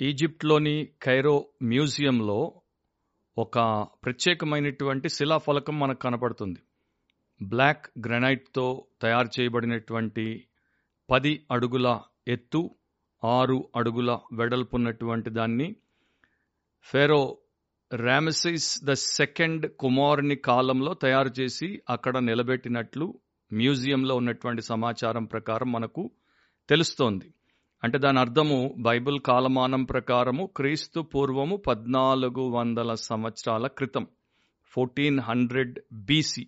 ఈజిప్ట్‌లోని Cairo మ్యూజియంలో ఒక ప్రత్యేకమైనటువంటి శిలాఫలకం మనకు కనపడుతుంది. బ్లాక్ గ్రెనైట్తో తయారు చేయబడినటువంటి పది అడుగుల ఎత్తు, ఆరు అడుగుల వెడల్పున్నటువంటి దాన్ని ఫెరో రామసిస్ ద సెకండ్ కుమారుని కాలంలో తయారు చేసి అక్కడ నిలబెట్టినట్లు మ్యూజియంలో ఉన్నటువంటి సమాచారం ప్రకారం మనకు తెలుస్తోంది. అంటే దాని అర్థము బైబిల్ కాలమానం ప్రకారము క్రీస్తు పూర్వము 1400 సంవత్సరాల క్రితం 1400 బీసీ.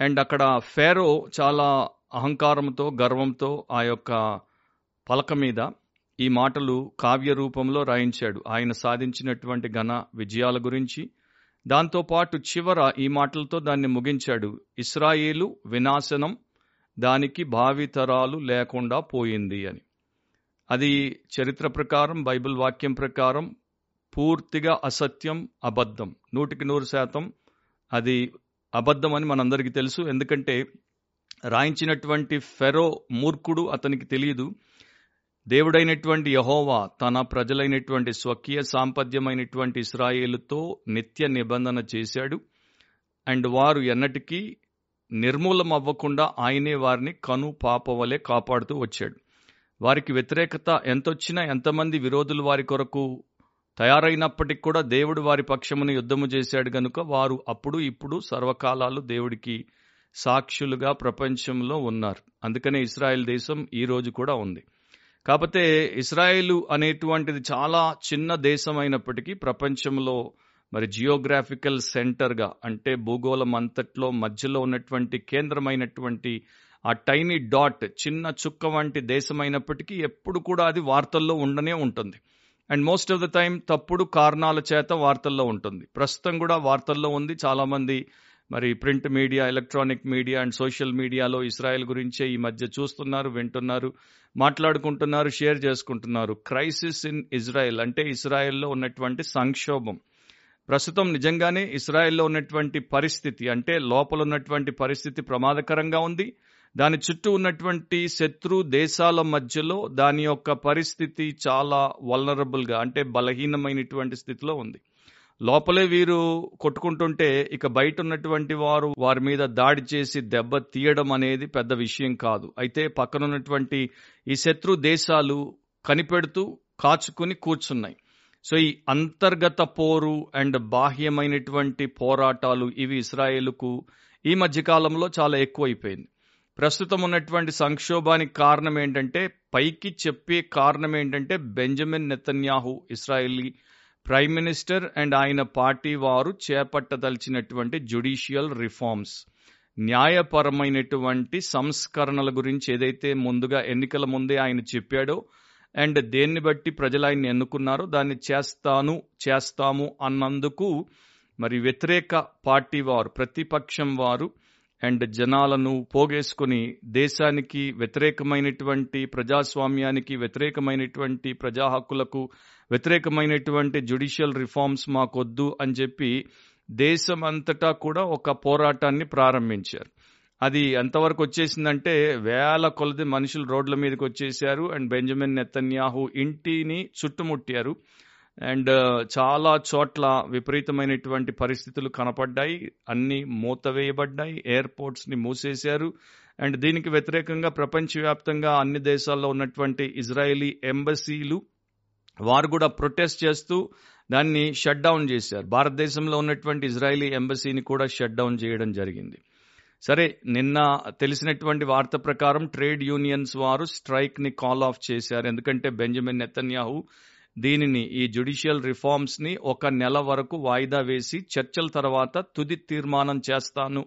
అండ్ అక్కడ ఫేరో చాలా అహంకారంతో, గర్వంతో ఆ యొక్క పలక మీద ఈ మాటలు కావ్య రూపంలో రాయించాడు. ఆయన సాధించినటువంటి ఘన విజయాల గురించి, దాంతో పాటు చివర ఈ మాటలతో దాన్ని ముగించాడు. ఇస్రాయేలు వినాశనం దానికి భావితరాలు లేకుండా పోయింది అని. అది చరిత్ర ప్రకారం, బైబిల్ వాక్యం ప్రకారం పూర్తిగా అసత్యం, అబద్ధం. నూటికి నూరు శాతం అది అబద్ధం అని మనందరికీ తెలుసు. ఎందుకంటే రాయించినటువంటి ఫెరో మూర్ఖుడు అతనికి తెలియదు. దేవుడైనటువంటి యహోవా తన ప్రజలైనటువంటి స్వకీయ సాంపద్యమైనటువంటి ఇస్రాయేలుతో నిత్య నిబంధన చేశాడు. అండ్ వారు ఎన్నటికీ నిర్మూలం అవ్వకుండా ఆయనే వారిని కను పాప వలె కాపాడుతూ వచ్చాడు. వారికి వ్యతిరేకత ఎంతొచ్చినా ఎంతమంది విరోధులు వారి కొరకు తయారైనప్పటికి కూడా దేవుడు వారి పక్షమును యుద్ధము చేశాడు గనుక వారు అప్పుడు ఇప్పుడు సర్వకాలాలు దేవుడికి సాక్షులుగా ప్రపంచంలో ఉన్నారు. అందుకనే ఇస్రాయెల్ దేశం ఈ రోజు కూడా ఉంది. కాకపోతే ఇస్రాయేలు అనేటువంటిది చాలా చిన్న దేశం అయినప్పటికీ ప్రపంచంలో మరి జియోగ్రాఫికల్ సెంటర్గా అంటే భూగోళం అంతట్లో మధ్యలో ఉన్నటువంటి కేంద్రమైనటువంటి ఆ టైనీ డాట్ చిన్న చుక్క వంటి దేశమైనప్పటికీ ఎప్పుడు కూడా అది వార్తల్లో ఉండనే ఉంటుంది. And most of the time తప్పుడు కారణాల చేత వార్తల్లో ఉంటుంది. ప్రస్తుతం కూడా వార్తల్లో ఉంది. చాలామంది మరి print media, electronic media and social మీడియాలో ఇస్రాయెల్ గురించే ఈ మధ్య చూస్తున్నారు, వింటున్నారు, మాట్లాడుకుంటున్నారు, షేర్ చేసుకుంటున్నారు. క్రైసిస్ ఇన్ ఇజ్రాయెల్ అంటే ఇస్రాయెల్లో ఉన్నటువంటి సంక్షోభం. ప్రస్తుతం నిజంగానే ఇస్రాయెల్లో ఉన్నటువంటి పరిస్థితి అంటే లోపల ఉన్నటువంటి పరిస్థితి ప్రమాదకరంగా ఉంది. దాని చుట్టూ ఉన్నటువంటి శత్రు దేశాల మధ్యలో దాని యొక్క పరిస్థితి చాలా వలనరబుల్గా అంటే బలహీనమైనటువంటి స్థితిలో ఉంది. లోపలే వీరు కొట్టుకుంటుంటే ఇక బయట ఉన్నటువంటి వారు వారి మీద దాడి చేసి దెబ్బ తీయడం అనేది పెద్ద విషయం కాదు. అయితే పక్కనున్నటువంటి ఈ శత్రు దేశాలు కనిపెడుతూ కాచుకుని కూర్చున్నాయి. సో ఈ అంతర్గత పోరు అండ్ బాహ్యమైనటువంటి పోరాటాలు ఇవి ఇస్రాయేల్కు ఈ మధ్యకాలంలో చాలా ఎక్కువైపోయింది. ప్రస్తుతం ఉన్నటువంటి సంక్షోభానికి కారణం ఏంటంటే పైకి చెప్పే కారణం ఏంటంటే Benjamin Netanyahu Israeli prime minister and ఆయన పార్టీ వారు చేపట్టదలిచినటువంటి జ్యుడిషియల్ రిఫార్మ్స్ న్యాయపరమైనటువంటి సంస్కరణల గురించి ఏదైతే ముందుగా ఎన్నికల ముందే ఆయన చెప్పాడో అండ్ దేన్ని బట్టి ప్రజలు ఆయన్ని ఎన్నుకున్నారో దాన్ని చేస్తాను చేస్తాము అన్నందుకు మరి వ్యతిరేక పార్టీ వారు ప్రతిపక్షం వారు అండ్ జనాలను పోగేసుకుని దేశానికి వ్యతిరేకమైనటువంటి ప్రజాస్వామ్యానికి వ్యతిరేకమైనటువంటి ప్రజా హక్కులకు వ్యతిరేకమైనటువంటి జ్యుడిషియల్ రిఫార్మ్స్ మాకొద్దు అని చెప్పి దేశమంతటా కూడా ఒక పోరాటాన్ని ప్రారంభించారు. అది ఎంతవరకు వచ్చేసిందంటే వేల కొలది మనుషులు రోడ్ల మీదకి వచ్చేసారు అండ్ బెంజమిన్ నెతన్యాహు ఇంటిని చుట్టుముట్టారు. అండ్ చాలా చోట్ల విపరీతమైనటువంటి పరిస్థితులు కనపడ్డాయి. అన్ని మూతవేయబడ్డాయి. ఎయిర్పోర్ట్స్ని మూసేశారు. అండ్ దీనికి వ్యతిరేకంగా ప్రపంచవ్యాప్తంగా అన్ని దేశాల్లో ఉన్నటువంటి ఇజ్రాయేలీ ఎంబసీలు వారు కూడా ప్రొటెస్ట్ చేస్తూ దాన్ని షట్ డౌన్ చేశారు. భారతదేశంలో ఉన్నటువంటి ఇజ్రాయేలీ ఎంబసీని కూడా షట్ డౌన్ చేయడం జరిగింది. సరే నిన్న తెలిసినటువంటి వార్త ప్రకారం ట్రేడ్ యూనియన్స్ వారు స్ట్రైక్ని కాల్ ఆఫ్ చేశారు. ఎందుకంటే బెంజమిన్ నెతన్యాహు దీనిని ఈ జ్యుడిషియల్ రిఫార్మ్స్ని ఒక నెల వరకు వాయిదా వేసి చర్చల తర్వాత తుది తీర్మానం చేస్తాను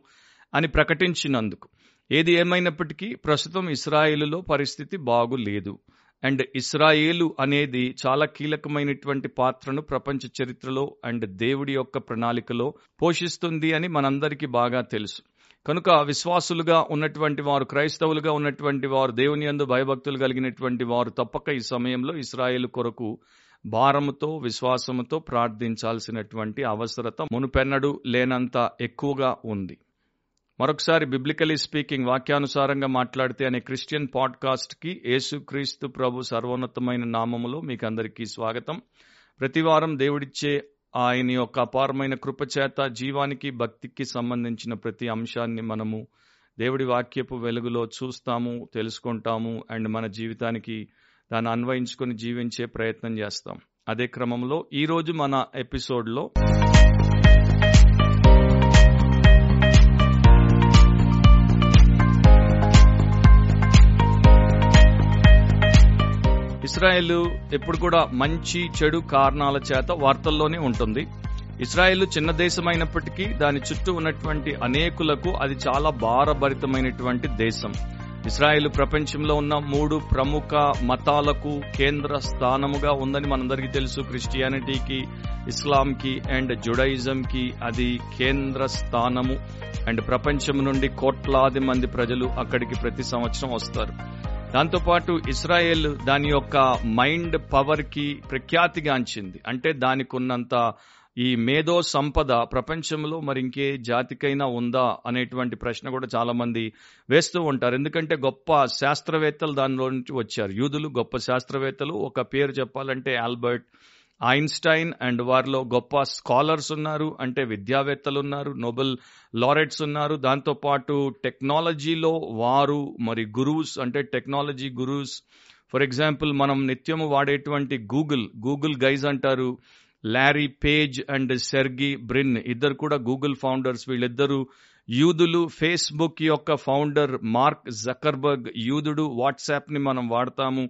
అని ప్రకటించినందుకు. ఏది ఏమైనప్పటికీ ప్రస్తుతం ఇస్రాయేలులో పరిస్థితి బాగులేదు. అండ్ ఇస్రాయేలు అనేది చాలా కీలకమైనటువంటి పాత్రను ప్రపంచ చరిత్రలో అండ్ దేవుడి యొక్క ప్రణాళికలో పోషిస్తుంది అని మనందరికీ బాగా తెలుసు. కనుక విశ్వాసులుగా ఉన్నటువంటి వారు క్రైస్తవులుగా ఉన్నటువంటి వారు దేవుని యందు భయభక్తులు కలిగినటువంటి వారు తప్పక ఈ సమయంలో ఇస్రాయేల్ కొరకు భారముతో విశ్వాసముతో ప్రార్థించాల్సినటువంటి అవసరత మునుపెన్నడు లేనంత ఎక్కువగా ఉంది. మరొకసారి బిబ్లికలీ స్పీకింగ్ వాక్యానుసారంగా మాట్లాడితే అనే క్రిస్టియన్ పాడ్కాస్ట్కి యేసుక్రీస్తు ప్రభు సర్వోన్నతమైన నామములో మీకు అందరికీ స్వాగతం ప్రతివారం దేవుడిచ్చే ఆయన యొక్క అపారమైన కృపచేత జీవానికి భక్తికి సంబంధించిన ప్రతి అంశాన్ని మనము దేవుడి వాక్యపు వెలుగులో చూస్తాము తెలుసుకుంటాము అండ్ మన జీవితానికి దాన్ని అన్వయించుకొని జీవించే ప్రయత్నం చేస్తాం. అదే క్రమంలో ఈరోజు మన ఎపిసోడ్లో ఇస్రాయేల్ ఎప్పుడు కూడా మంచి చెడు కారణాల చేత వార్తల్లోనే ఉంటుంది. ఇస్రాయేల్ చిన్న దేశమైనప్పటికీ దాని చుట్టూ ఉన్నటువంటి అనేకులకు అది చాలా భారభరితమైనటువంటి దేశం. ఇస్రాయేల్ ప్రపంచంలో ఉన్న మూడు ప్రముఖ మతాలకు కేంద్ర స్థానముగా ఉందని మనందరికీ తెలుసు. క్రిస్టియానిటీకి ఇస్లాంకి అండ్ జుడైజంకి అది కేంద్ర స్థానము. అండ్ ప్రపంచం నుండి కోట్లాది మంది ప్రజలు అక్కడికి ప్రతి సంవత్సరం వస్తారు. దాంతోపాటు ఇస్రాయేల్ దాని యొక్క మైండ్ పవర్కి ప్రఖ్యాతిగాంచింది అంటే దానికి ఉన్నంత ఈ మేధో సంపద ప్రపంచంలో మరి ఇంకే జాతికైనా ఉందా అనేటువంటి ప్రశ్న కూడా చాలా మంది వేస్తూ ఉంటారు. ఎందుకంటే గొప్ప శాస్త్రవేత్తలు దానిలో నుంచి వచ్చారు. యూదులు గొప్ప శాస్త్రవేత్తలు. ఒక పేరు చెప్పాలంటే ఆల్బర్ట్ ఐన్స్టైన్ అండ్ వారిలో గొప్ప స్కాలర్స్ ఉన్నారు అంటే విద్యావేత్తలు ఉన్నారు నోబెల్ లారెట్స్ ఉన్నారు. దాంతోపాటు టెక్నాలజీలో వారు మరి గురూస్ అంటే టెక్నాలజీ గురూస్. ఫర్ ఎగ్జాంపుల్ మనం నిత్యము వాడేటువంటి గూగుల్ గూగుల్ గైజ్ అంటారు. Larry Page and Sergey Brin ఇద్దరు కూడా గూగుల్ ఫౌండర్స్. వీళ్ళిద్దరూ యూదులు. ఫేస్బుక్ యొక్క ఫౌండర్ మార్క్ జకర్బర్గ్ యూదుడు. వాట్సాప్ని మనం వాడతాము.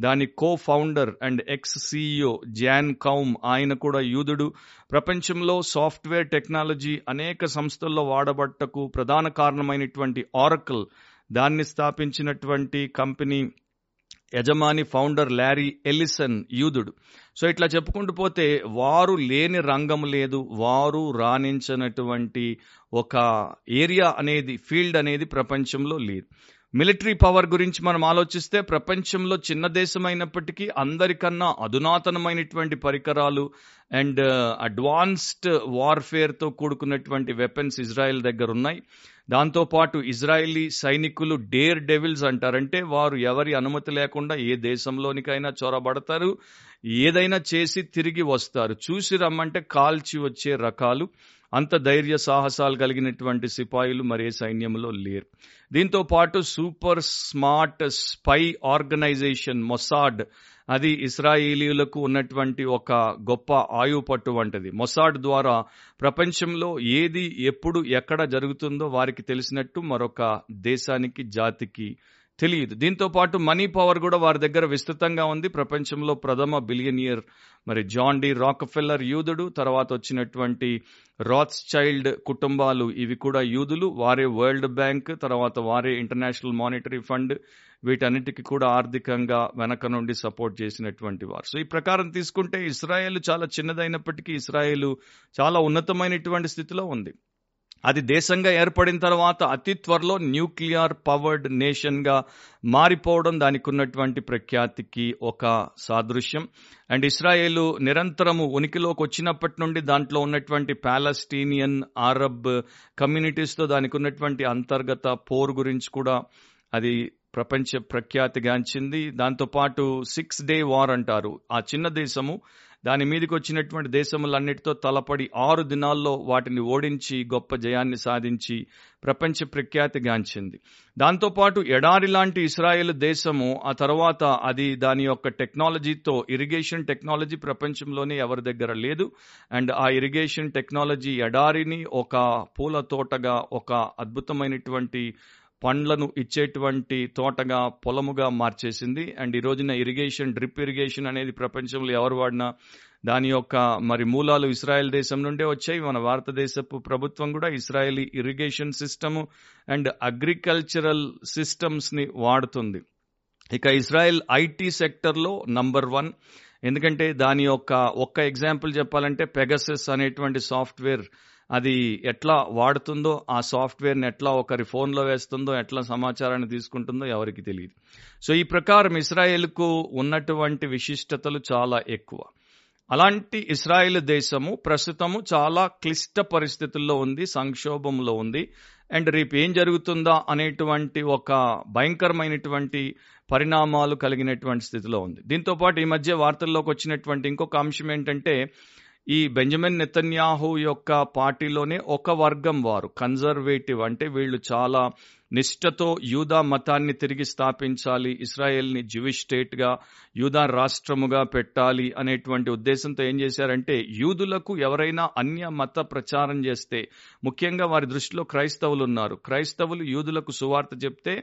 దాని co founder and ex CEO Jan Koum ఆయన కూడా యూదుడు. ప్రపంచంలో సాఫ్ట్వేర్ టెక్నాలజీ అనేక సంస్థల్లో వాడబట్టకు ప్రధాన కారణమైనటువంటి ఆరకల్ దాన్ని స్థాపించినటువంటి కంపెనీ యజమాని ఫౌండర్ లారీ ఎలిసన్ యూదుడు. సో ఇట్లా చెప్పుకుంటూ పోతే వారు లేని రంగం లేదు వారు రాణించినటువంటి ఒక ఏరియా అనేది ఫీల్డ్ అనేది ప్రపంచంలో లేదు. మిలిటరీ పవర్ గురించి మనం ఆలోచిస్తే ప్రపంచంలో చిన్న దేశమైనప్పటికీ అందరికన్నా అధునాతనమైనటువంటి పరికరాలు అండ్ uh, అడ్వాన్స్డ్ వార్ఫేర్తో కూడుకున్నటువంటి వెపన్స్ ఇజ్రాయెల్ దగ్గర ఉన్నాయి. దాంతోపాటు ఇజ్రాయిలీ సైనికులు డేర్ డెవిల్స్ అంటారంటే వారు ఎవరి అనుమతి లేకుండా ఏ దేశంలోనికైనా చొరబడతారు. ఏదైనా చేసి తిరిగి వస్తారు. చూసి రమ్మంటే కాల్చి వచ్చే రకాలు. అంత ధైర్య సాహసాలు కలిగినటువంటి సిపాయిలు మరే సైన్యంలో లేరు. దీంతో పాటు super smart spy organisation Mossad అది ఇస్రాయేలీలకు ఉన్నటువంటి ఒక గొప్ప ఆయు పట్టు వంటిది. మొసాడ్ ద్వారా ప్రపంచంలో ఏది ఎప్పుడు ఎక్కడ జరుగుతుందో వారికి తెలిసినట్టు మరొక దేశానికి జాతికి తెలియదు. దీంతో పాటు మనీ పవర్ కూడా వారి దగ్గర విస్తృతంగా ఉంది. ప్రపంచంలో ప్రథమ బిలియనియర్ మరి జాన్ డి రాక్ఫెల్లర్ యూదుడు తర్వాత వచ్చినటువంటి రాత్స్ చైల్డ్ కుటుంబాలు ఇవి కూడా యూదులు. వారే వరల్డ్ బ్యాంక్ తర్వాత వారే ఇంటర్నేషనల్ మానిటరీ ఫండ్ వీటన్నిటికి కూడా ఆర్థికంగా వెనక నుండి సపోర్ట్ చేసినటువంటి వారు. సో ఈ ప్రకారం తీసుకుంటే ఇస్రాయేల్ చాలా చిన్నదైనప్పటికీ ఇస్రాయేల్ చాలా ఉన్నతమైనటువంటి స్థితిలో ఉంది. అది దేశంగా ఏర్పడిన తర్వాత అతి త్వరలో న్యూక్లియర్ పవర్డ్ నేషన్గా మారిపోవడం దానికి ఉన్నటువంటి ప్రఖ్యాతికి ఒక సాదృశ్యం. అండ్ ఇస్రాయేల్ నిరంతరము ఉనికిలోకి వచ్చినప్పటి నుండి దాంట్లో ఉన్నటువంటి పాలస్టీనియన్ అరబ్ కమ్యూనిటీస్తో దానికి ఉన్నటువంటి అంతర్గత పోర్ గురించి కూడా అది ప్రపంచ ప్రఖ్యాతిగాంచింది దాంతోపాటు సిక్స్ డే వార్ అంటారు. ఆ చిన్న దేశము దాని మీదకి వచ్చినటువంటి దేశములన్నిటితో తలపడి ఆరు దినాల్లో వాటిని ఓడించి గొప్ప జయాన్ని సాధించి ప్రపంచ ప్రఖ్యాతిగాంచింది దాంతోపాటు ఎడారి లాంటి ఇస్రాయేల్ దేశము ఆ తర్వాత అది దాని యొక్క టెక్నాలజీతో ఇరిగేషన్ టెక్నాలజీ ప్రపంచంలోనే ఎవరి దగ్గర లేదు. అండ్ ఆ ఇరిగేషన్ టెక్నాలజీ ఎడారిని ఒక పూల తోటగా ఒక అద్భుతమైనటువంటి పండ్లను ఇచ్చేటువంటి తోటగా పొలముగా మార్చేసింది. అండ్ ఈ రోజున ఇరిగేషన్ డ్రిప్ ఇరిగేషన్ అనేది ప్రపంచంలో ఎవరు వాడినా దాని యొక్క మరి మూలాలు ఇస్రాయెల్ దేశం నుండే వచ్చాయి. మన భారతదేశపు ప్రభుత్వం కూడా Israeli irrigation system and agricultural సిస్టమ్స్ని వాడుతుంది. ఇక ఇజ్రాయెల్ ఐటీ సెక్టర్లో నంబర్ వన్ ఎందుకంటే దాని యొక్క ఒక్క ఎగ్జాంపుల్ చెప్పాలంటే పెగసెస్ అనేటువంటి సాఫ్ట్వేర్ అది ఎట్లా వాడుతుందో ఆ సాఫ్ట్వేర్ని ఎట్లా ఒకరి ఫోన్లో వేస్తుందో ఎట్లా సమాచారాన్ని తీసుకుంటుందో ఎవరికి తెలియదు. సో ఈ ప్రకారం ఇస్రాయేల్కు ఉన్నటువంటి విశిష్టతలు చాలా ఎక్కువ. అలాంటి ఇస్రాయేల్ దేశము ప్రస్తుతము చాలా క్లిష్ట పరిస్థితుల్లో ఉంది సంక్షోభంలో ఉంది. అండ్ రేపు ఏం జరుగుతుందా అనేటువంటి ఒక భయంకరమైనటువంటి పరిణామాలు కలిగినటువంటి స్థితిలో ఉంది. దీంతో పాటు ఈ మధ్య వార్తల్లోకి వచ్చినటువంటి ఇంకొక అంశం ఏంటంటే ఈ బెంజమిన్ నెతన్యాహు యొక్క పార్టీలోనే ఒక వర్గం వారు. కన్జర్వేటివ్ అంటే వీళ్ళు చాలా నిష్ఠతో యూదా మతాన్ని తిరిగి స్థాపించాలి ఇస్రాయెల్ని జ్యూవిష్ స్టేట్గా యూదా రాష్ట్రముగా పెట్టాలి అనేటువంటి ఉద్దేశంతో ఏం చేశారంటే యూదులకు ఎవరైనా అన్య మత ప్రచారం చేస్తే ముఖ్యంగా వారి దృష్టిలో క్రైస్తవులు ఉన్నారు. క్రైస్తవులు యూదులకు సువార్త చెప్తే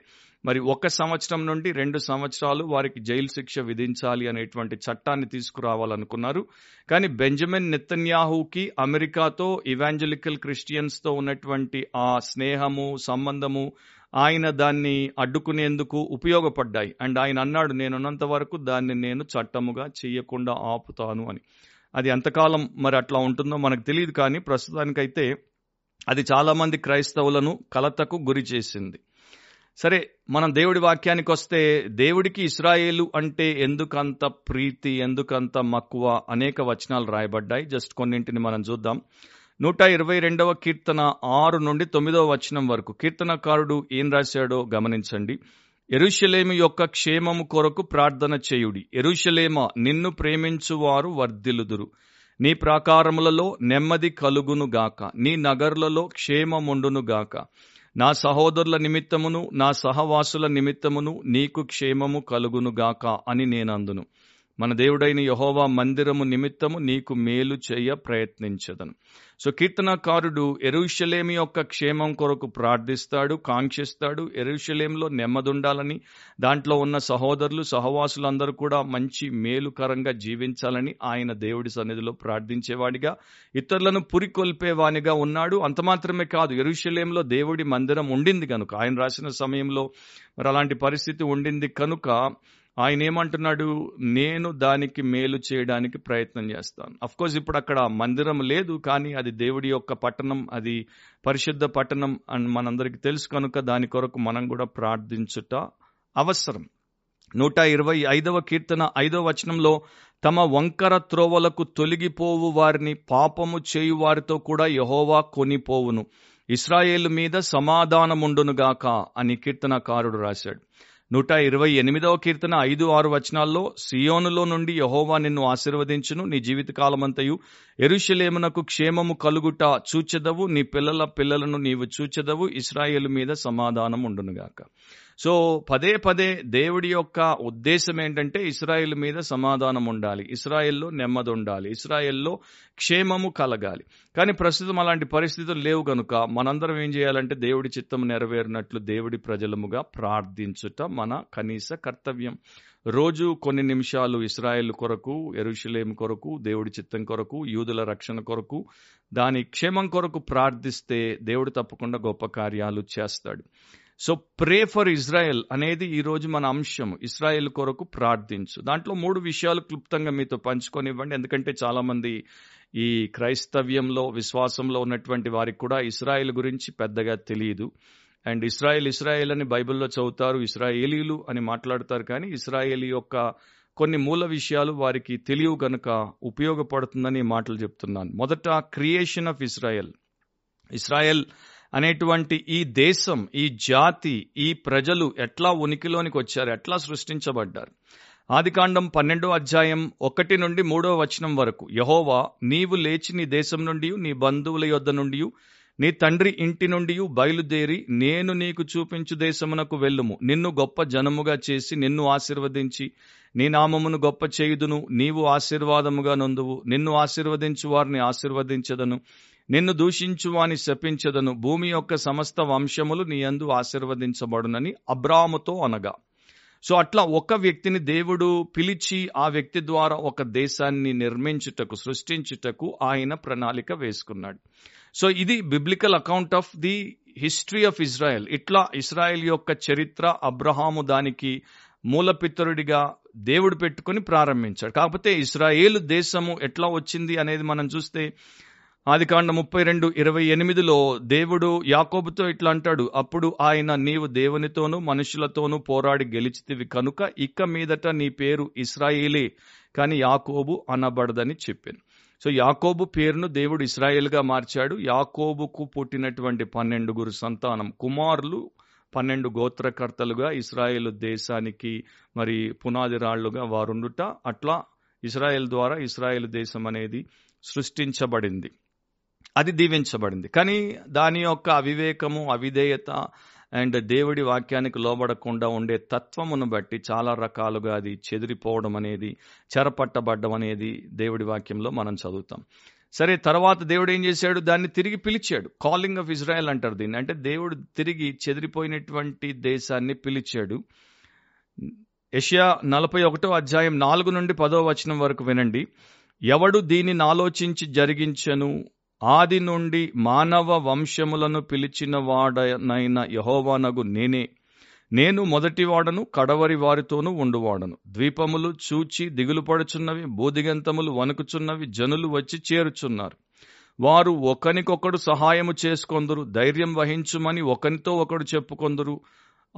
మరి ఒక సంవత్సరం నుండి రెండు సంవత్సరాలు వారికి జైలు శిక్ష విధించాలి అనేటువంటి చట్టాన్ని తీసుకురావాలనుకున్నారు. కానీ బెంజమిన్ నెతన్యాహుకి అమెరికాతో ఇవాంజలికల్ క్రిస్టియన్స్తో ఉన్నటువంటి ఆ స్నేహము సంబంధము ఆయన దాన్ని అడ్డుకునేందుకు ఉపయోగపడ్డాయి. అండ్ ఆయన అన్నాడు నేనున్నంత వరకు దాన్ని నేను చట్టముగా చేయకుండా ఆపుతాను అని. అది ఎంతకాలం మరి అట్లా ఉంటుందో మనకు తెలియదు కానీ ప్రస్తుతానికైతే అది చాలామంది క్రైస్తవులను కలతకు గురి చేసింది. సరే మనం దేవుడి వాక్యానికి వస్తే దేవుడికి ఇస్రాయేలు అంటే ఎందుకంత ప్రీతి ఎందుకంత మక్కువ అనేక వచనాలు రాయబడ్డాయి. జస్ట్ కొన్నింటిని మనం చూద్దాం. నూట ఇరవై రెండవ కీర్తన ఆరు నుండి తొమ్మిదవ వచనం వరకు. కీర్తనకారుడు ఏం రాశాడో గమనించండి. ఎరుషలేమి యొక్క క్షేమము కొరకు ప్రార్థన చేయుడి. ఎరుషలేమ నిన్ను ప్రేమించువారు వర్ధిల్లుదురు. నీ ప్రాకారములలో నెమ్మది కలుగును గాక నీ నగరులలో క్షేమముండునుగాక. గాక నా సహోదరుల నిమిత్తమును నా సహవాసుల నిమిత్తమును నీకు క్షేమము కలుగును గాక అని నేనందును. మన దేవుడైన యహోవా మందిరము నిమిత్తము నీకు మేలు చేయ ప్రయత్నించదను. సో కీర్తనకారుడు ఎరుషలేమి యొక్క క్షేమం కొరకు ప్రార్థిస్తాడు కాంక్షిస్తాడు. ఎరుషలేంలో నెమ్మదుండాలని దాంట్లో ఉన్న సహోదరులు సహవాసులందరూ కూడా మంచి మేలుకరంగా జీవించాలని ఆయన దేవుడి సన్నిధిలో ప్రార్థించేవాడిగా ఇతరులను పురికొల్పేవానిగా ఉన్నాడు. అంత మాత్రమే కాదు ఎరుషలేంలో దేవుడి మందిరం ఉండింది కనుక ఆయన రాసిన సమయంలో మరి అలాంటి పరిస్థితి ఉండింది కనుక ఆయన ఏమంటున్నాడు నేను దానికి మేలు చేయడానికి ప్రయత్నం చేస్తాను. అఫ్ కోర్స్ ఇప్పుడు అక్కడ మందిరం లేదు కానీ అది దేవుడి యొక్క పట్టణం అది పరిశుద్ధ పట్టణం అని మనందరికి తెలుసు కనుక దాని కొరకు మనం కూడా ప్రార్థించుట అవసరం. నూట ఇరవై ఐదవ కీర్తన ఐదవ వచనంలో తమ వంకర త్రోవలకు తొలగిపోవు వారిని పాపము చేయు వారితో కూడా యహోవా కొనిపోవును. ఇస్రాయేల్ మీద సమాధానముండునుగాక అని కీర్తనకారుడు రాశాడు. నూట ఇరవై ఎనిమిదవ కీర్తన ఐదు ఆరు వచనాల్లో సియోనులో నుండి యహోవా నిన్ను ఆశీర్వదించును. నీ జీవితకాలమంతయు ఎరుషలేమునకు క్షేమము కలుగుట చూచెదవు. నీ పిల్లల పిల్లలను నీవు చూచెదవు. ఇస్రాయేల్ మీద సమాధానం ఉండునుగాక. సో పదే పదే దేవుడి యొక్క ఉద్దేశం ఏంటంటే ఇస్రాయేల్ మీద సమాధానం ఉండాలి. ఇస్రాయెల్లో నెమ్మది ఉండాలి ఇస్రాయెల్లో క్షేమము కలగాలి. కానీ ప్రస్తుతం అలాంటి పరిస్థితులు లేవు కనుక మనందరం ఏం చేయాలంటే దేవుడి చిత్తం నెరవేరినట్లు దేవుడి ప్రజలముగా ప్రార్థించుట మన కనీస కర్తవ్యం. రోజు కొన్ని నిమిషాలు ఇస్రాయేల్ కొరకు ఎరుషులేం కొరకు దేవుడి చిత్తం కొరకు యూదుల రక్షణ కొరకు దాని క్షేమం కొరకు ప్రార్థిస్తే దేవుడు తప్పకుండా గొప్ప కార్యాలు చేస్తాడు. సో ప్రే ఫర్ ఇజ్రాయెల్ అనేది ఈరోజు మన అంశం. ఇస్రాయెల్ కొరకు ప్రార్థించు. దాంట్లో మూడు విషయాలు క్లుప్తంగా మీతో పంచుకొనివ్వండి. ఎందుకంటే చాలామంది ఈ క్రైస్తవ్యంలో విశ్వాసంలో ఉన్నటువంటి వారికి కూడా ఇస్రాయెల్ గురించి పెద్దగా తెలియదు అండ్ ఇస్రాయెల్ ఇస్రాయెల్ అని బైబిల్లో చదువుతారు ఇస్రాయేలీలు అని మాట్లాడతారు. కానీ ఇస్రాయేలీ యొక్క కొన్ని మూల విషయాలు వారికి తెలియవు కనుక ఉపయోగపడుతుందని మాటలు చెప్తున్నాను. మొదట క్రియేషన్ ఆఫ్ ఇస్రాయెల్. ఇస్రాయెల్ అనేటువంటి ఈ దేశం ఈ జాతి ఈ ప్రజలు ఎట్లా ఉనికిలోనికి వచ్చారు ఎట్లా సృష్టించబడ్డారు? ఆదికాండం పన్నెండో అధ్యాయం ఒకటి నుండి మూడో వచనం వరకు యహోవా నీవు లేచి నీ దేశం నుండి నీ బంధువుల యొద్ద నుండి నీ తండ్రి ఇంటి నుండి బయలుదేరి నేను నీకు చూపించు దేశమునకు వెళ్ళుము. నిన్ను గొప్ప జనముగా చేసి నిన్ను ఆశీర్వదించి నీ నామమును గొప్ప చేయుదును. నీవు ఆశీర్వాదముగా నొందువు. నిన్ను ఆశీర్వదించు వారిని ఆశీర్వదించదను. నిన్ను దూషించువాని శపించదను. భూమి యొక్క సమస్త వంశములు నీ అందు ఆశీర్వదించబడునని అబ్రాముతో అనగా. సో అట్లా ఒక వ్యక్తిని దేవుడు పిలిచి ఆ వ్యక్తి ద్వారా ఒక దేశాన్ని నిర్మించుటకు సృష్టించుటకు ఆయన ప్రణాళిక వేసుకున్నాడు. సో ఇది biblical account of the history of Israel ఇట్లా ఇస్రాయెల్ యొక్క చరిత్ర అబ్రహాము దానికి మూలపితరుడిగా దేవుడు పెట్టుకుని ప్రారంభించాడు. కాకపోతే ఇస్రాయేల్ దేశము ఎట్లా వచ్చింది అనేది మనం చూస్తే ఆదికాండ ముప్పై రెండు ఇరవై ఎనిమిదిలో దేవుడు యాకోబుతో ఇట్లా అంటాడు అప్పుడు ఆయన నీవు దేవునితోనూ మనుషులతోనూ పోరాడి గెలిచితివి కనుక ఇక మీదట నీ పేరు ఇస్రాయేలే. కానీ యాకోబు అనబడదని చెప్పాను. సో యాకోబు పేరును దేవుడు ఇస్రాయేల్గా మార్చాడు. యాకోబుకు పుట్టినటువంటి పన్నెండుగురు సంతానం కుమారులు పన్నెండు గోత్రకర్తలుగా ఇస్రాయేల్ దేశానికి మరి పునాది రాళ్ళుగా వారుండుట. అట్లా ఇస్రాయేల్ ద్వారా ఇస్రాయేల్ దేశం అనేది సృష్టించబడింది. అది దీవించబడింది. కానీ దాని యొక్క అవివేకము అవిధేయత అండ్ దేవుడి వాక్యానికి లోబడకుండా ఉండే తత్వమును బట్టి చాలా రకాలుగా అది చెదిరిపోవడం అనేది చెరపట్టబడ్డం అనేది దేవుడి వాక్యంలో మనం చదువుతాం. సరే తర్వాత దేవుడు ఏం చేశాడు? దాన్ని తిరిగి పిలిచాడు. కాలింగ్ ఆఫ్ ఇజ్రాయెల్ అంటారు దీన్ని. అంటే దేవుడు తిరిగి చెదిరిపోయినటువంటి దేశాన్ని పిలిచాడు. ఏషియా నలభై ఒకటో అధ్యాయం నాలుగు నుండి పదో వచనం వరకు వినండి. ఎవడు దీనిని ఆలోచించి జరిగించను? ఆది నుండి మానవ వంశములను పిలిచిన వాడనైన యహోవానగు నేనే. నేను మొదటివాడను కడవరి వారితోనూ ఉండువాడను ద్వీపములు చూచి దిగులుపడుచున్నవి బూదిగంతములు వణుకుచున్నవి జనులు వచ్చి చేరుచున్నారు. వారు ఒకనికొకడు సహాయము చేసుకొందురు ధైర్యం వహించుమని ఒకనితో ఒకడు చెప్పుకొందురు.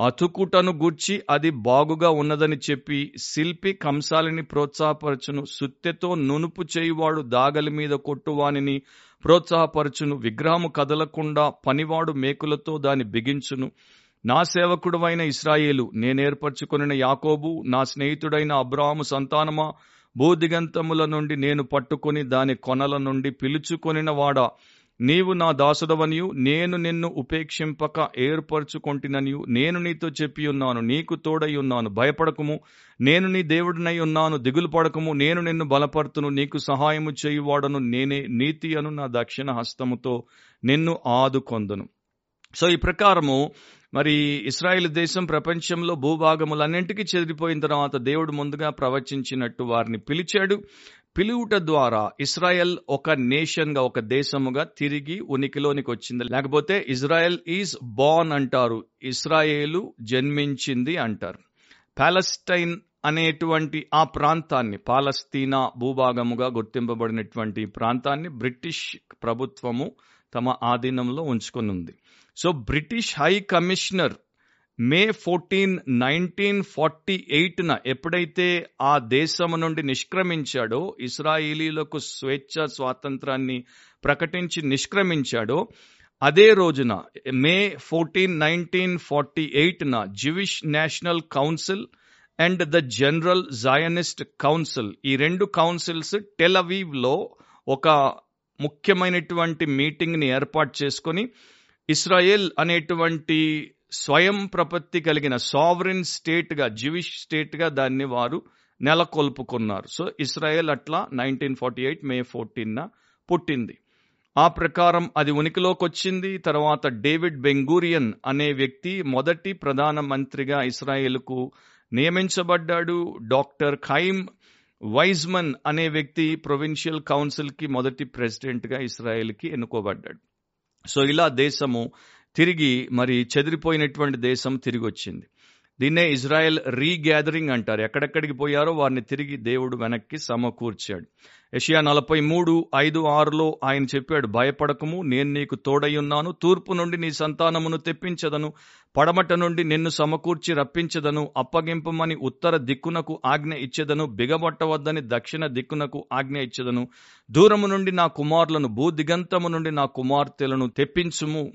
అతుకుటను గూర్చి అది బాగుగా ఉన్నదని చెప్పి శిల్పి కంసాలిని ప్రోత్సాహపరచును. సుత్తెతో నునుపు చేయువాడు దాగలి మీద కొట్టువానిని ప్రోత్సాహపరచును విగ్రహము కదలకుండా పనివాడు మేకులతో దాన్ని బిగించును. నా సేవకుడువైన ఇస్రాయేలు నేనేర్పరచుకొనిన యాకోబు నా స్నేహితుడైన అబ్రాహము సంతానమా? భూదిగంతముల నుండి నేను పట్టుకొని దాని కొనల నుండి పిలుచుకొనిన వాడా? నీవు నా దాసుడవనియు నేను నిన్ను ఉపేక్షింపక ఏర్పరచుకొంటిననియు నేను నీతో చెప్పి ఉన్నాను నీకు తోడై ఉన్నాను భయపడకము. నేను నీ దేవుడినై ఉన్నాను దిగులు పడకము. నేను నిన్ను బలపరుతును నీకు సహాయము చేయువాడను నేనే నీతి అను నా దక్షిణ హస్తముతో నిన్ను ఆదుకొందును. సో ఈ ప్రకారము మరి ఇస్రాయేల్ దేశం ప్రపంచంలో భూభాగములన్నింటికీ చెదిరిపోయిన తర్వాత దేవుడు ముందుగా ప్రవచించినట్టు వారిని పిలిచాడు. పిలువుట ద్వారా ఇస్రాయెల్ ఒక నేషన్గా ఒక దేశముగా తిరిగి ఉనికిలోనికి వచ్చింది. లేకపోతే ఇజ్రాయెల్ ఈజ్ బాన్ అంటారు. ఇస్రాయేలు జన్మించింది అంటారు. పాలస్టైన్ అనేటువంటి ఆ ప్రాంతాన్ని పాలస్తీనా భూభాగముగా గుర్తింపబడినటువంటి ప్రాంతాన్ని బ్రిటిష్ ప్రభుత్వము తమ ఆధీనంలో ఉంచుకొనుంది. ఉంది so British high commissioner May fourteen nineteen forty ఎయిట్న ఎప్పుడైతే ఆ దేశము నుండి నిష్క్రమించాడో ఇస్రాయిలీలకు స్వేచ్ఛ స్వాతంత్రాన్ని ప్రకటించి నిష్క్రమించాడో అదే రోజున May fourteen nineteen forty ఎయిట్న Jewish national council and the general Zionist council ఈ రెండు కౌన్సిల్స్ టెలవీవ్లో ఒక ముఖ్యమైనటువంటి మీటింగ్ని ఏర్పాటు చేసుకొని ఇస్రాయేల్ అనేటువంటి స్వయం ప్రపత్తి కలిగిన సావరిన్ స్టేట్గా జివిష్ స్టేట్గా దాన్ని వారు నెలకొల్పుకున్నారు. సో ఇస్రాయేల్ అట్లా nineteen forty eight May fourteen పుట్టింది. ఆ ప్రకారం అది ఉనికిలోకి వచ్చింది. తర్వాత డేవిడ్ బెంగూరియన్ అనే వ్యక్తి మొదటి ప్రధాన మంత్రిగా ఇస్రాయేల్కు నియమించబడ్డాడు. డాక్టర్ ఖైమ్ వైజ్మన్ అనే వ్యక్తి ప్రొవిన్షియల్ కౌన్సిల్కి మొదటి ప్రెసిడెంట్గా ఇస్రాయెల్కి ఎన్నుకోబడ్డాడు. సో ఇలా దేశము తిరిగి మరి చెదిరిపోయినటువంటి దేశం తిరిగి వచ్చింది దీన్నే ఇజ్రాయెల్ రీగ్యాదరింగ్ అంటారు. ఎక్కడెక్కడికి పోయారో వారిని తిరిగి దేవుడు వెనక్కి సమకూర్చాడు. యషియా నలభై మూడు ఐదు ఆరులో ఆయన చెప్పాడు భయపడకము నేను నీకు తోడయ్యున్నాను తూర్పు నుండి నీ సంతానమును తెప్పించదను. పడమట నుండి నిన్ను సమకూర్చి రప్పించదను. అప్పగింపమని ఉత్తర దిక్కునకు ఆజ్ఞ ఇచ్చేదను. బిగబట్టవద్దని దక్షిణ దిక్కునకు ఆజ్ఞ ఇచ్చేదను. దూరము నుండి నా కుమారులను భూదిగంతము నుండి నా కుమార్తెలను తెప్పించుము.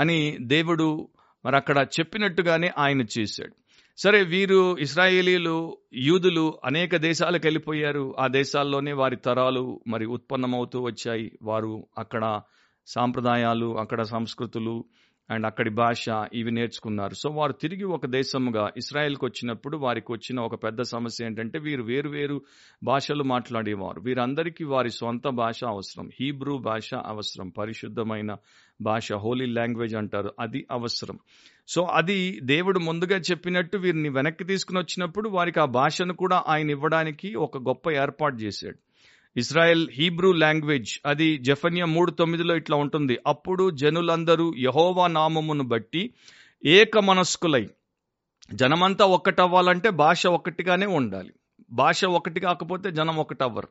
అని దేవుడు మరి అక్కడ చెప్పినట్టుగానే ఆయన చేశాడు. సరే వీరు ఇస్రాయేలీలు యూదులు అనేక దేశాలకు వెళ్ళిపోయారు. ఆ దేశాల్లోనే వారి తరాలు మరి ఉత్పన్నమవుతూ వచ్చాయి. వారు అక్కడ సాంప్రదాయాలు అక్కడ సంస్కృతులు అండ్ అక్కడి భాష ఇవి నేర్చుకున్నారు. సో వారు తిరిగి ఒక దేశముగా ఇస్రాయెల్కి వచ్చినప్పుడు వారికి వచ్చిన ఒక పెద్ద సమస్య ఏంటంటే వీరు వేరు వేరు భాషలు మాట్లాడేవారు. వీరందరికీ వారి సొంత భాష అవసరం. హీబ్రూ భాష అవసరం. పరిశుద్ధమైన భాష హోలీ లాంగ్వేజ్ అంటారు. అది అవసరం. సో అది దేవుడు ముందుగా చెప్పినట్టు వీరిని వెనక్కి తీసుకుని వచ్చినప్పుడు వారికి ఆ భాషను కూడా ఆయన ఇవ్వడానికి ఒక గొప్ప ఏర్పాటు చేశాడు. ఇస్రాయెల్ హీబ్రూ లాంగ్వేజ్ అది జఫన్య మూడు తొమ్మిదిలో ఇట్లా ఉంటుంది. అప్పుడు జనులందరూ యహోవా నామమును బట్టి ఏక మనస్కులై జనమంతా ఒక్కటవ్వాలంటే భాష ఒక్కటిగానే ఉండాలి. భాష ఒకటి కాకపోతే జనం ఒకటవ్వరు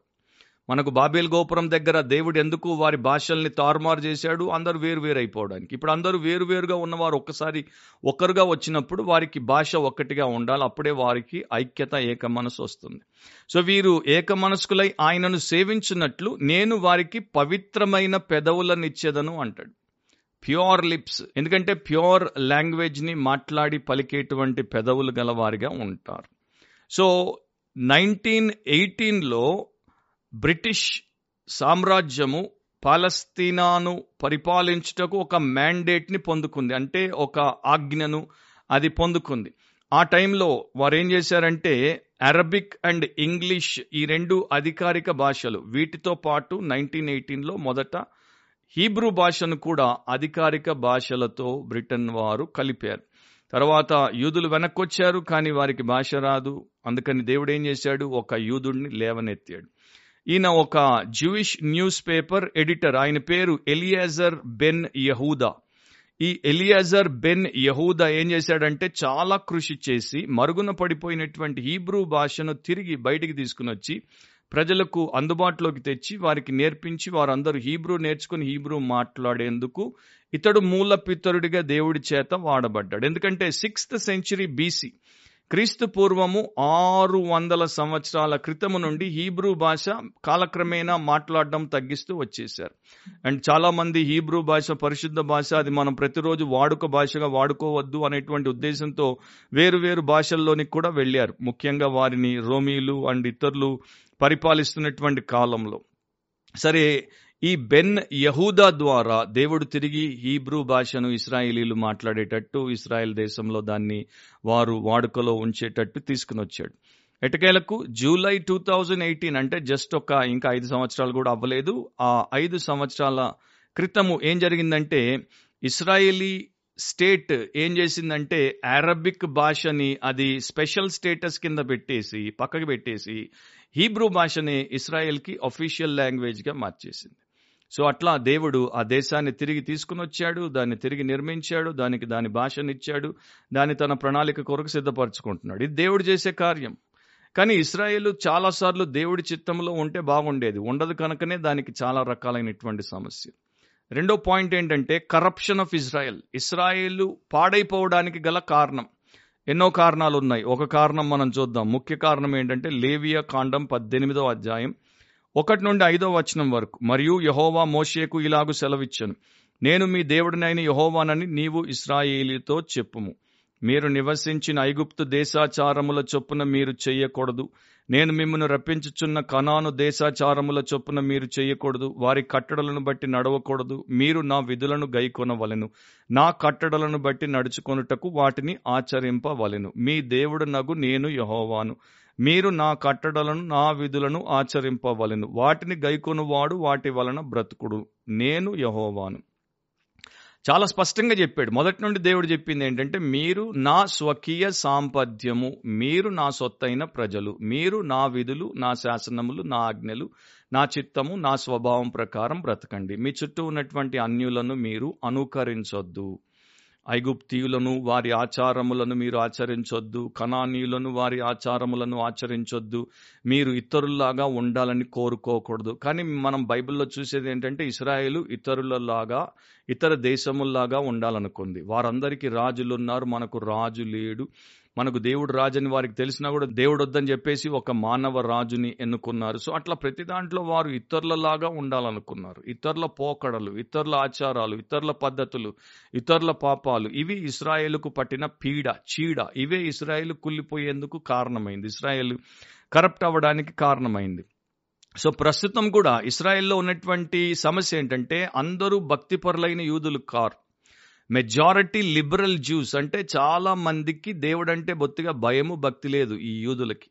మనకు బాబేల్ గోపురం దగ్గర దేవుడు ఎందుకు వారి భాషల్ని తారుమారు చేశాడు? అందరూ వేరు వేరు అయిపోవడానికి ఇప్పుడు అందరూ వేరు వేరుగా ఉన్నవారు ఒక్కసారి ఒకరుగా వచ్చినప్పుడు వారికి భాష ఒక్కటిగా ఉండాలి. అప్పుడే వారికి ఐక్యత ఏక మనసు వస్తుంది. సో వీరు ఏక మనస్కులై ఆయనను సేవించినట్లు నేను వారికి పవిత్రమైన పెదవులనిచ్చేదను అంటాడు. Pure lips. ఎందుకంటే ప్యూర్ లాంగ్వేజ్ని మాట్లాడి పలికేటువంటి పెదవులు గలవారిగా ఉంటారు. సో నైన్టీన్ ఎయిటీన్లో బ్రిటిష్ సామ్రాజ్యము పాలస్తీనాను పరిపాలించుటకు ఒక మ్యాండేట్ని పొందుకుంది. అంటే ఒక ఆజ్ఞను అది పొందుకుంది. ఆ టైంలో వారు ఏం చేశారంటే అరబిక్ అండ్ ఇంగ్లీష్ ఈ రెండు అధికారిక భాషలు వీటితో పాటు నైన్టీన్ ఎయిటీన్లో మొదట హీబ్రూ భాషను కూడా అధికారిక భాషలతో బ్రిటన్ వారు కలిపారు. తర్వాత యూదులు వెనక్కొచ్చారు కానీ వారికి భాష రాదు. అందుకని దేవుడు ఏం చేశాడు? ఒక యూదుడిని లేవనెత్తాడు. ఈయన ఒక జ్యూయిష్ న్యూస్ పేపర్ ఎడిటర్ ఆయన పేరు ఎలియాజర్ బెన్ యహూదా ఈ ఎలియాజర్ బెన్ యహూదా ఏం చేశాడంటే చాలా కృషి చేసి మరుగున పడిపోయినటువంటి హీబ్రూ భాషను తిరిగి బయటికి తీసుకుని వచ్చి ప్రజలకు అందుబాటులోకి తెచ్చి వారికి నేర్పించి వారందరూ హీబ్రూ నేర్చుకుని హీబ్రూ మాట్లాడేందుకు ఇతడు మూల పితరుడిగా దేవుడి చేత వాడబడ్డాడు. ఎందుకంటే సిక్స్త్ సెంచరీ బీసీ క్రీస్తు పూర్వము ఆరు వందల సంవత్సరాల క్రితము నుండి హీబ్రూ భాష కాలక్రమేణా మాట్లాడడం తగ్గిస్తూ వచ్చేసారు అండ్ చాలా మంది హీబ్రూ భాష పరిశుద్ధ భాష అది మనం ప్రతిరోజు వాడుక భాషగా వాడుకోవద్దు అనేటువంటి ఉద్దేశంతో వేరు వేరు భాషల్లోనికి కూడా వెళ్ళారు. ముఖ్యంగా వారిని రోమీలు అండ్ ఇతరులు పరిపాలిస్తున్నటువంటి కాలంలో. సరే ఈ బెన్ యహూదా ద్వారా దేవుడు తిరిగి హీబ్రూ భాషను ఇస్రాయేలీలు మాట్లాడేటట్టు ఇస్రాయెల్ దేశంలో దాన్ని వారు వాడుకలో ఉంచేటట్టు తీసుకుని వచ్చాడు ఎటకేలకు జూలై టూ థౌజండ్ ఎయిటీన్ అంటే జస్ట్ ఒక ఇంకా ఐదు సంవత్సరాలు కూడా అవ్వలేదు. ఆ ఐదు సంవత్సరాల క్రితము ఏం జరిగిందంటే ఇస్రాయేలీ స్టేట్ ఏం చేసిందంటే అరబిక్ భాషని అది స్పెషల్ స్టేటస్ కింద పెట్టేసి పక్కకి పెట్టేసి హీబ్రూ భాషని ఇస్రాయెల్కి అఫీషియల్ లాంగ్వేజ్గా మార్చేసింది. సో అట్లా దేవుడు ఆ దేశాన్ని తిరిగి తీసుకుని వచ్చాడు దాన్ని తిరిగి నిర్మించాడు దానికి దాని భాషనిచ్చాడు దాన్ని తన ప్రణాళిక కొరకు సిద్ధపరచుకుంటున్నాడు. ఇది దేవుడు చేసే కార్యం. కానీ ఇస్రాయేల్ చాలాసార్లు దేవుడి చిత్తంలో ఉంటే బాగుండేది. ఉండదు కనుకనే దానికి చాలా రకాలైనటువంటి సమస్య రెండో పాయింట్ ఏంటంటే కరప్షన్ ఆఫ్ ఇజ్రాయెల్ ఇస్రాయేల్ పాడైపోవడానికి గల కారణం. ఎన్నో కారణాలు ఉన్నాయి ఒక కారణం మనం చూద్దాం. ముఖ్య కారణం ఏంటంటే లేవియా కాండం పద్దెనిమిదో అధ్యాయం ఒకటి నుండి ఐదో వచనం వరకు. మరియు యహోవా మోషేకు ఇలాగు సెలవిచ్చను. నేను మీ దేవుడినైన యహోవానని నీవు ఇస్రాయేలీతో చెప్పుము. మీరు నివసించిన ఐగుప్తు దేశాచారముల చొప్పున మీరు చెయ్యకూడదు నేను మిమ్మల్ని రప్పించుచున్న కనాను దేశాచారముల చొప్పున మీరు చెయ్యకూడదు వారి కట్టడలను బట్టి నడవకూడదు. మీరు నా విధులను గైకొనవలెను. నా కట్టడలను బట్టి నడుచుకొనుటకు వాటిని ఆచరింపవలెను. మీ దేవుడు నగు నేను యహోవాను. మీరు నా కట్టడలను నా విధులను ఆచరింపవలెను. వాటిని గైకొనువాడు వాటి వలన బ్రతుకుడు. నేను యహోవాను. చాలా స్పష్టంగా చెప్పాడు. మొదటి నుండి దేవుడు చెప్పింది ఏంటంటే మీరు నా స్వకీయ సాంపద్యము మీరు నా సొత్తైన ప్రజలు మీరు నా విధులు నా శాసనములు నా ఆజ్ఞలు నా చిత్తము నా స్వభావం ప్రకారం బ్రతకండి. మీ చుట్టూ ఉన్నటువంటి అన్యులను మీరు అనుకరించొద్దు. ఐగుప్తీయులను వారి ఆచారములను మీరు ఆచరించొద్దు కణానీయులను వారి ఆచారములను ఆచరించొద్దు మీరు ఇతరుల్లాగా ఉండాలని కోరుకోకూడదు. కానీ మనం బైబిల్లో చూసేది ఏంటంటే ఇస్రాయేలు ఇతరులలాగా ఇతర దేశముల్లాగా ఉండాలనుకుంది. వారందరికీ రాజులు ఉన్నారు మనకు రాజు లేడు. మనకు దేవుడు రాజని వారికి తెలిసినా కూడా దేవుడు వద్దని చెప్పేసి ఒక మానవ రాజుని ఎన్నుకున్నారు. సో అట్లా ప్రతి దాంట్లో వారు ఇతరులలాగా ఉండాలనుకున్నారు. ఇతరుల పోకడలు ఇతరుల ఆచారాలు ఇతరుల పద్ధతులు ఇతరుల పాపాలు ఇవి ఇస్రాయేల్కు పట్టిన పీడ చీడ. ఇవే ఇస్రాయేల్ కుళ్ళిపోయేందుకు కారణమైంది. ఇస్రాయేల్ కరప్ట్ అవ్వడానికి కారణమైంది. సో ప్రస్తుతం కూడా ఇస్రాయెల్లో ఉన్నటువంటి సమస్య ఏంటంటే అందరూ భక్తిపరులైన యూదులు కారు. మెజారిటీ లిబరల్ జ్యూస్ అంటే చాలా మందికి దేవుడు అంటే బొత్తిగా భయము భక్తి లేదు ఈ యూదులకి.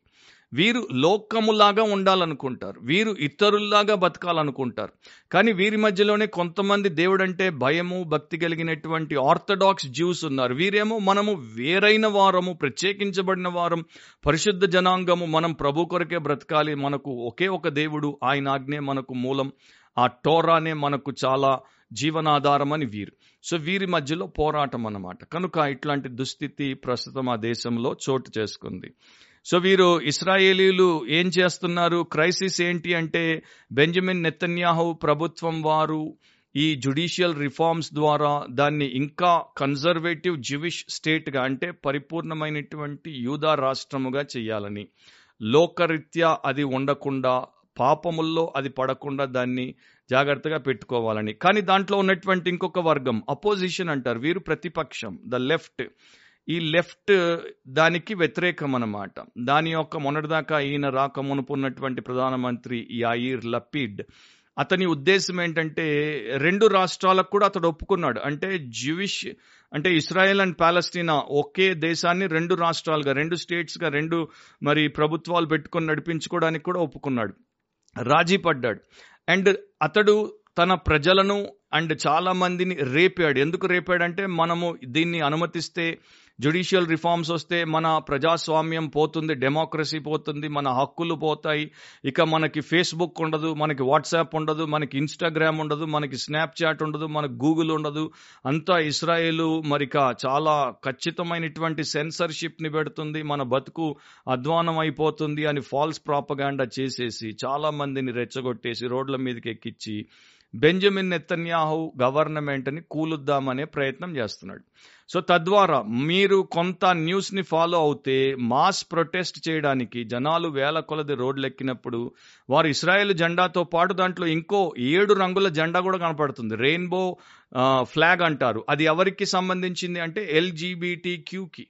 వీరు లోకములాగా ఉండాలనుకుంటారు. వీరు ఇతరుల్లాగా బతకాలనుకుంటారు. కానీ వీరి మధ్యలోనే కొంతమంది దేవుడంటే భయము భక్తి కలిగినటువంటి ఆర్థడాక్స్ జ్యూస్ ఉన్నారు. వీరేమో మనము వేరైన వారము ప్రత్యేకించబడిన వారం పరిశుద్ధ జనాంగము మనం ప్రభు కొరకే బ్రతకాలి. మనకు ఒకే ఒక దేవుడు. ఆయన ఆజ్ఞే మనకు మూలం. ఆ టోరానే మనకు చాలా జీవనాధారం అని వీరు. సో వీరి మధ్యలో పోరాటం అన్నమాట. కనుక ఇట్లాంటి దుస్థితి ప్రస్తుతం ఆ దేశంలో చోటు చేసుకుంది. సో వీరు ఇస్రాయేలీలు ఏం చేస్తున్నారు? క్రైసిస్ ఏంటి అంటే బెంజమిన్ నెతన్యాహు ప్రభుత్వం వారు ఈ జుడిషియల్ రిఫార్మ్స్ ద్వారా దాన్ని ఇంకా కన్జర్వేటివ్ జ్యూవిష్ స్టేట్గా అంటే పరిపూర్ణమైనటువంటి యూదా రాష్ట్రముగా చేయాలని. లోకరీత్యా అది ఉండకుండా పాపముల్లో అది పడకుండా దాన్ని జాగ్రత్తగా పెట్టుకోవాలని. కానీ దాంట్లో ఉన్నటువంటి ఇంకొక వర్గం అపోజిషన్ అంటారు. వీరు ప్రతిపక్షం ద లెఫ్ట్ ఈ లెఫ్ట్ దానికి వ్యతిరేకం అన్నమాట. దాని యొక్క మొన్నటిదాకా ఈయన రాక మునుపున్నటువంటి ప్రధానమంత్రి యాయిర్ లపీడ్ అతని ఉద్దేశం ఏంటంటే రెండు రాష్ట్రాలకు కూడా అతడు ఒప్పుకున్నాడు. అంటే జ్యూవిష్ అంటే ఇస్రాయెల్ అండ్ పాలస్తీనా ఒకే దేశాన్ని రెండు రాష్ట్రాలుగా రెండు స్టేట్స్గా రెండు మరి ప్రభుత్వాలు పెట్టుకొని నడిపించుకోవడానికి కూడా ఒప్పుకున్నాడు. రాజీ పడ్డాడు. అండ్ అతడు తన ప్రజలను అండ్ చాలా మందిని రేపాడు. ఎందుకు రేపాడంటే మనము దీన్ని అనుమతిస్తే జ్యుడిషియల్ రిఫార్మ్స్ వస్తే మన ప్రజాస్వామ్యం పోతుంది డెమోక్రసీ పోతుంది మన హక్కులు పోతాయి. ఇక మనకి ఫేస్బుక్ ఉండదు మనకి వాట్సాప్ ఉండదు మనకి ఇన్స్టాగ్రామ్ ఉండదు మనకి స్నాప్చాట్ ఉండదు మనకి గూగుల్ ఉండదు. అంతా ఇస్రాయేల్ మరిక చాలా ఖచ్చితమైనటువంటి సెన్సర్షిప్ని పెడుతుంది మన బతుకు అధ్వానం అయిపోతుంది అని ఫాల్స్ ప్రాపగాండా చేసేసి చాలా మందిని రెచ్చగొట్టేసి రోడ్ల మీదకి ఎక్కించి బెంజమిన్ నెత్తన్యాహు గవర్నమెంట్ని కూలుద్దామనే ప్రయత్నం చేస్తున్నాడు. సో తద్వారా మీరు కొంత న్యూస్ని ఫాలో అవుతే మాస్ ప్రొటెస్ట్ చేయడానికి జనాలు వేల కొలది రోడ్లెక్కినప్పుడు వారు ఇస్రాయేల్ జెండాతో పాటు దాంట్లో ఇంకో ఏడు రంగుల జెండా కూడా కనపడుతుంది. రెయిన్బో ఫ్లాగ్ అంటారు. అది ఎవరికి సంబంధించింది అంటే ఎల్జీబీటీ క్యూకి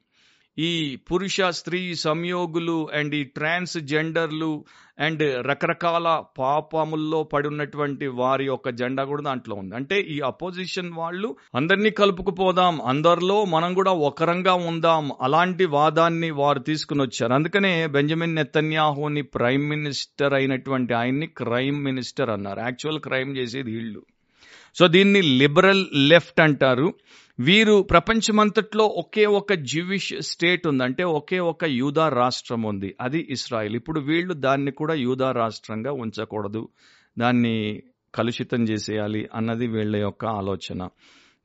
ఈ పురుష స్త్రీ సంయోగులు అండ్ ఈ ట్రాన్స్ జెండర్లు అండ్ రకరకాల పాపముల్లో పడి ఉన్నటువంటి వారి యొక్క జెండా కూడా దాంట్లో ఉంది. అంటే ఈ అపోజిషన్ వాళ్ళు అందరినీ కలుపుకుపోదాం అందరిలో మనం కూడా ఒకరంగా ఉందాం అలాంటి వాదాన్ని వారు తీసుకుని వచ్చారు. అందుకనే బెంజమిన్ నెతన్యాహోని ప్రైమ్ మినిస్టర్ అయినటువంటి ఆయన్ని క్రైమ్ మినిస్టర్ అన్నారు. యాక్చువల్ క్రైమ్ చేసేది వీళ్ళు. సో దీన్ని లిబరల్ లెఫ్ట్ అంటారు. వీరు ప్రపంచమంతట్లో ఒకే ఒక జ్యూవిష్ స్టేట్ ఉందంటే ఒకే ఒక యూదా రాష్ట్రం ఉంది. అది ఇస్రాయిల్. ఇప్పుడు వీళ్ళు దాన్ని కూడా యూదా రాష్ట్రంగా ఉంచకూడదు. దాన్ని కలుషితం చేసేయాలి అన్నది వీళ్ళ యొక్క ఆలోచన.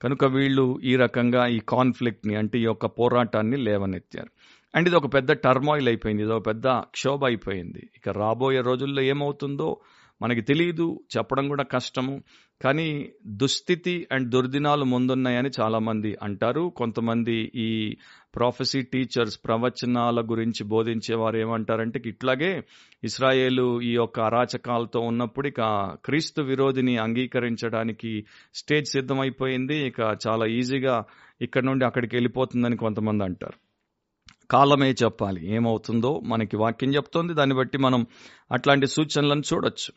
కనుక వీళ్ళు ఈ రకంగా ఈ కాన్ఫ్లిక్ట్ని అంటే ఈ యొక్క పోరాటాన్ని లేవనెత్తారు. అండ్ ఇది ఒక పెద్ద టర్మాయిల్ అయిపోయింది. ఇది ఒక పెద్ద క్షోభ అయిపోయింది. ఇక రాబోయే రోజుల్లో ఏమవుతుందో మనకి తెలియదు చెప్పడం కూడా కష్టము. కానీ దుస్థితి అండ్ దుర్దినాలు ముందున్నాయని చాలామంది అంటారు. కొంతమంది ఈ ప్రాఫెసీ టీచర్స్ ప్రవచనాల గురించి బోధించే వారు ఏమంటారంటే ఇట్లాగే ఇస్రాయేలు ఈ యొక్క అరాచకాలతో ఉన్నప్పుడు ఇక క్రీస్తు విరోధిని అంగీకరించడానికి స్టేజ్ సిద్ధమైపోయింది. ఇక చాలా ఈజీగా ఇక్కడ నుండి అక్కడికి వెళ్ళిపోతుందని కొంతమంది అంటారు. కాలమే చెప్పాలి. ఏమవుతుందో మనకి వాక్యం చెప్తోంది. దాన్ని బట్టి మనం అట్లాంటి సూచనలను చూడొచ్చు.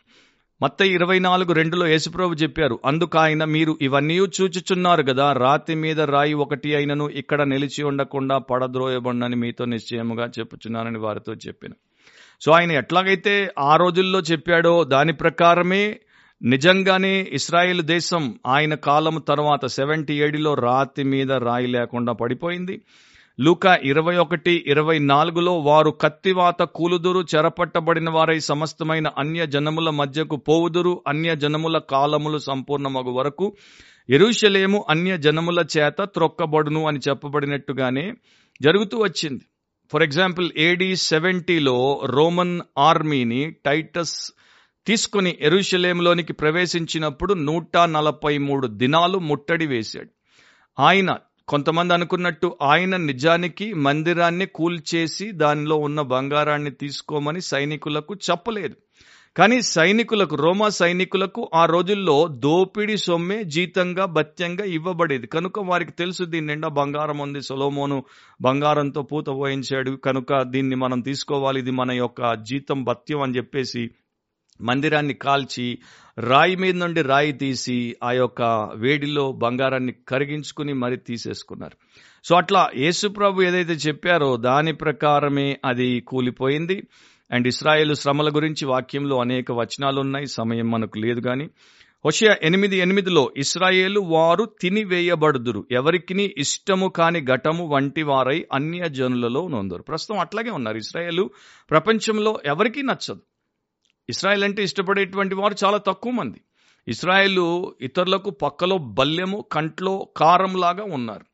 మత్త ఇరవై నాలుగు రెండులో యేసుప్రభు చెప్పారు అందుకు ఆయన మీరు ఇవన్నీ చూచుచున్నారు కదా రాతి మీద రాయి ఒకటి అయినను ఇక్కడ నిలిచి ఉండకుండా పడద్రోయబడినని మీతో నిశ్చయముగా చెప్పుచున్నానని వారితో చెప్పాను. సో ఆయన ఎట్లాగైతే ఆ రోజుల్లో చెప్పాడో దాని ప్రకారమే నిజంగానే ఇస్రాయేల్ దేశం ఆయన కాలం తర్వాత సెవెంటీ ఏడులో రాతి మీద రాయి లేకుండా పడిపోయింది. లూక ఇరవై ఒకటి ఇరవై నాలుగులో వారు కత్తివాత కూలుదురు చెరపట్టబడిన వారై సమస్తమైన అన్య జనముల మధ్యకు పోవుదురు అన్య జనముల కాలములు సంపూర్ణమగు వరకు. ఎరుషలేము అన్య జనముల చేత త్రొక్కబడును అని చెప్పబడినట్టుగానే జరుగుతూ వచ్చింది. ఫర్ ఎగ్జాంపుల్ ఏడి సెవెంటీలో రోమన్ ఆర్మీని టైటస్ తీసుకుని ఎరుషలేంలోనికి ప్రవేశించినప్పుడు నూట నలభై మూడు దినాలు ముట్టడి వేశాడు. ఆయన కొంతమంది అనుకున్నట్టు ఆయన నిజానికి మందిరాన్ని కూల్చేసి దానిలో ఉన్న బంగారాన్ని తీసుకోమని సైనికులకు చెప్పలేదు. కానీ సైనికులకు రోమా సైనికులకు ఆ రోజుల్లో దోపిడీ సొమ్మే జీతంగా భత్యంగా ఇవ్వబడేది. కనుక వారికి తెలుసు దీని నిండా బంగారం ఉంది. సొలోమోను బంగారంతో పూత పోయించాడు. కనుక దీన్ని మనం తీసుకోవాలి. ఇది మన యొక్క జీతం భత్యం అని చెప్పేసి మందిరాన్ని కాల్చి రాయి మీద నుండి రాయి తీసి ఆ యొక్క వేడిలో బంగారాన్ని కరిగించుకుని మరి తీసేసుకున్నారు. సో అట్లా యేసుప్రభు ఏదైతే చెప్పారో దాని ప్రకారమే అది కూలిపోయింది. అండ్ ఇస్రాయేల్ శ్రమల గురించి వాక్యంలో అనేక వచనాలు ఉన్నాయి సమయం మనకు లేదు కానీ హుషయ ఎనిమిది ఎనిమిదిలో ఇస్రాయేలు వారు తినివేయబడుదురు. ఎవరికి ఇష్టము కాని ఘటము వంటి వారై అన్య జనులలో నొందరు. ప్రస్తుతం అట్లాగే ఉన్నారు. ఇస్రాయేలు ప్రపంచంలో ఎవరికీ నచ్చదు. ఇస్రాయల్ అంటే ఇష్టపడేటువంటి వారు చాలా తక్కువ మంది. ఇస్రాయేల్ ఇతరులకు పక్కలో బల్యము కంట్లో కారంలాగా ఉన్నారు.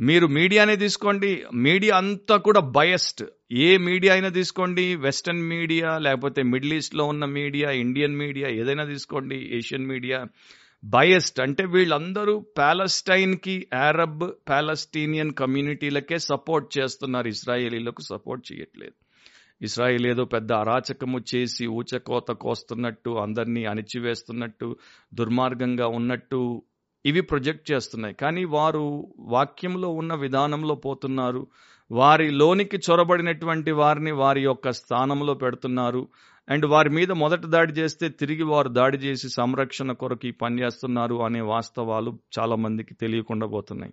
మీరు మీడియానే తీసుకోండి. మీడియా అంతా కూడా బయస్డ్. ఏ మీడియా అయినా తీసుకోండి. వెస్టర్న్ మీడియా లేకపోతే మిడిల్ ఈస్ట్లో ఉన్న మీడియా ఇండియన్ మీడియా ఏదైనా తీసుకోండి. Asian media. బయస్డ్. అంటే వీళ్ళందరూ ప్యాలెస్టైన్కి అరబ్ ప్యాలెస్టీనియన్ కమ్యూనిటీలకే సపోర్ట్ చేస్తున్నారు. ఇస్రాయేలీలకు సపోర్ట్ చేయట్లేదు. ఇస్రాయిల్ ఏదో పెద్ద అరాచకము చేసి ఊచకోత కోస్తున్నట్టు అందరినీ అణిచివేస్తున్నట్టు దుర్మార్గంగా ఉన్నట్టు ఇవి ప్రొజెక్ట్ చేస్తున్నాయి. కానీ వారు వాక్యంలో ఉన్న విధానంలో పోతున్నారు. వారి లోనికి చొరబడినటువంటి వారిని వారి యొక్క స్థానంలో పెడుతున్నారు. అండ్ వారి మీద మొదట దాడి చేస్తే తిరిగి వారు దాడి చేసి సంరక్షణ కొరకు ఈ పని చేస్తున్నారు అనే వాస్తవాలు చాలామందికి తెలియకుండా పోతున్నాయి.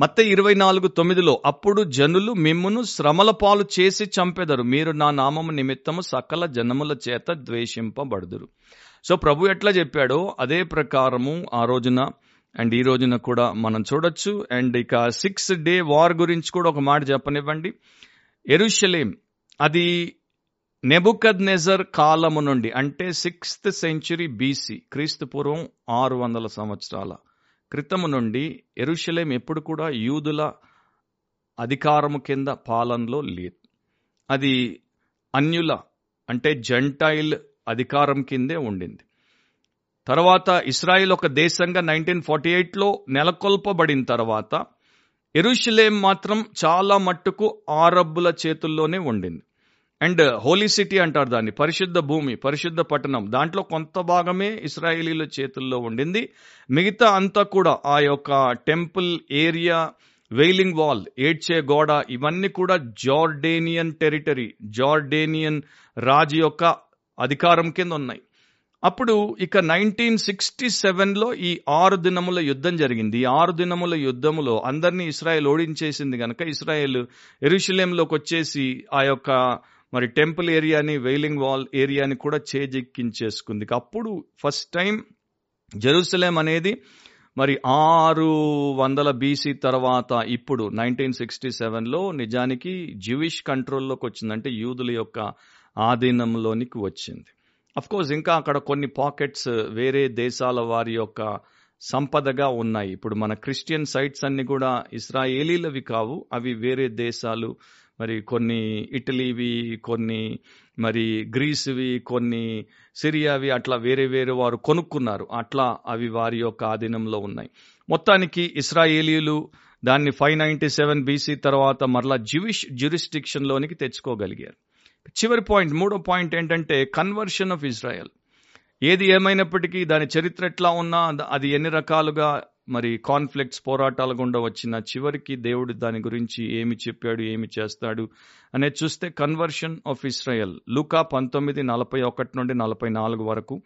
మత్త ఇరవై నాలుగు తొమ్మిదిలో అప్పుడు జనులు మిమ్మును శ్రమల పాలు చేసి చంపెదరు. మీరు నా నామము నిమిత్తము సకల జనముల చేత ద్వేషింపబడుదురు. సో ప్రభు ఎట్లా చెప్పాడో అదే ప్రకారము ఆ రోజున అండ్ ఈ రోజున కూడా మనం చూడొచ్చు. అండ్ ఇక సిక్స్ డే వార్ గురించి కూడా ఒక మాట చెప్పనివ్వండి. ఎరుషలేం అది నెబుకద్ నెజర్ కాలము నుండి అంటే సిక్స్త్ సెంచురీ బీసీ క్రీస్తు పూర్వం ఆరు వందల సంవత్సరాల క్రితము నుండి ఎరుషలేం ఎప్పుడు కూడా యూదుల అధికారము కింద పాలనలో లేదు అది అన్యుల అంటే జంటైల్ అధికారం కిందే ఉండింది. తర్వాత ఇస్రాయిల్ ఒక దేశంగా నైన్టీన్ ఫార్టీ ఎయిట్లో నెలకొల్పబడిన తర్వాత ఎరుషలేం మాత్రం చాలా మట్టుకు ఆరబ్బుల చేతుల్లోనే ఉండింది. అండ్ హోలీ సిటీ అంటారు దాన్ని పరిశుద్ధ భూమి పరిశుద్ధ పట్టణం. దాంట్లో కొంత భాగమే ఇస్రాయేలీల చేతుల్లో ఉండింది. మిగతా అంతా కూడా ఆ యొక్క టెంపుల్ ఏరియా వెయిలింగ్ వాల్ ఏడ్చే గోడ ఇవన్నీ కూడా జార్డేనియన్ టెరిటరీ జార్డేనియన్ రాజు యొక్క అధికారం కింద ఉన్నాయి. అప్పుడు ఇక నైన్టీన్ సిక్స్టీ సెవెన్లో ఈ ఆరు దినముల యుద్ధం జరిగింది. ఈ ఆరు దినముల యుద్ధములో అందరినీ ఇస్రాయెల్ ఓడించేసింది కనుక ఇస్రాయెల్ ఎరుషులేంలోకి వచ్చేసి ఆ యొక్క మరి టెంపుల్ ఏరియాని వెయిలింగ్ వాల్ ఏరియాని కూడా చేజెక్కించేసుకుంది. అప్పుడు ఫస్ట్ టైం జెరూసలేం అనేది మరి ఆరు వందల బీసీ తర్వాత ఇప్పుడు నైన్టీన్ సిక్స్టీ సెవెన్లో నిజానికి జ్యూయిష్ కంట్రోల్లోకి వచ్చింది అంటే యూదుల యొక్క ఆధీనంలోనికి వచ్చింది. కోర్స్ ఇంకా అక్కడ కొన్ని పాకెట్స్ వేరే దేశాల వారి యొక్క సంపదగా ఉన్నాయి. ఇప్పుడు మన క్రిస్టియన్ సైట్స్ అన్ని కూడా ఇస్రాయేలీలవి కావు అవి వేరే దేశాలు మరి కొన్ని ఇటలీవి కొన్ని మరి గ్రీస్వి కొన్ని సిరియావి అట్లా వేరే వేరే వారు కొనుక్కున్నారు. అట్లా అవి వారి యొక్క ఆధీనంలో ఉన్నాయి. మొత్తానికి ఇస్రాయేలీలు దాన్ని ఫైవ్ నైంటీ సెవెన్ బీసీ తర్వాత మరలా జ్యూయిష్ జ్యూరిస్టిక్షన్లోనికి తెచ్చుకోగలిగారు. చివరి పాయింట్ మూడో పాయింట్ ఏంటంటే కన్వర్షన్ ఆఫ్ ఇజ్రాయెల్. ఏది ఏమైనప్పటికీ దాని చరిత్ర ఎట్లా ఉన్నా అది ఎన్ని రకాలుగా మరి కాన్ఫ్లిక్ట్స్ పోరాటాల గుండా వచ్చిన చివరికి దేవుడు దాని గురించి ఏమి చెప్పాడు ఏమి చేస్తాడు అనేది చూస్తే కన్వర్షన్ ఆఫ్ ఇస్రాయల్ లూకా పంతొమ్మిది నలభై ఒకటి నుండి నలభై నాలుగు వరకు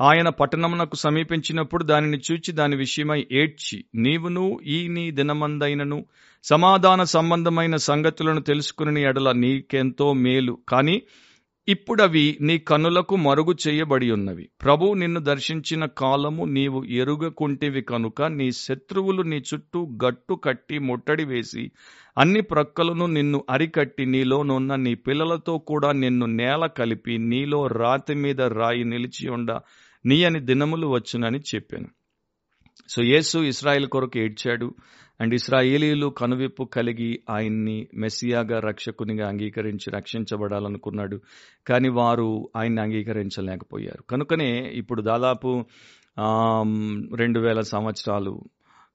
ఆయన పట్టణమునకు సమీపించినప్పుడు దానిని చూచి దాని విషయమై ఏడ్చి నీవును ఈ నీ దినమందైనను సమాధాన సంబంధమైన సంగతులను తెలుసుకుని ఎడల నీకెంతో మేలు. కానీ ఇప్పుడవి నీ కనులకు మరుగు చేయబడి ఉన్నవి ప్రభు నిన్ను దర్శించిన కాలము నీవు ఎరుగకుంటివి కనుక నీ శత్రువులు నీ చుట్టూ గట్టు కట్టి ముట్టడి వేసి అన్ని ప్రక్కలను నిన్ను అరికట్టి నీలోనున్న నీ పిల్లలతో కూడా నిన్ను నేల కలిపి నీలో రాతి మీద రాయి నిలిచి ఉండ నీ అని దినములు వచ్చునని చెప్పాను. సో యేసు ఇస్రాయిల్ కొరకు ఏడ్చాడు. అండ్ ఇస్రాయేలీలు కనువిప్పు కలిగి ఆయన్ని మెస్సియాగా రక్షకునిగా అంగీకరించి రక్షించబడాలనుకున్నాడు. కానీ వారు ఆయన్ని అంగీకరించలేకపోయారు. కనుకనే ఇప్పుడు దాదాపు రెండు వేల సంవత్సరాలు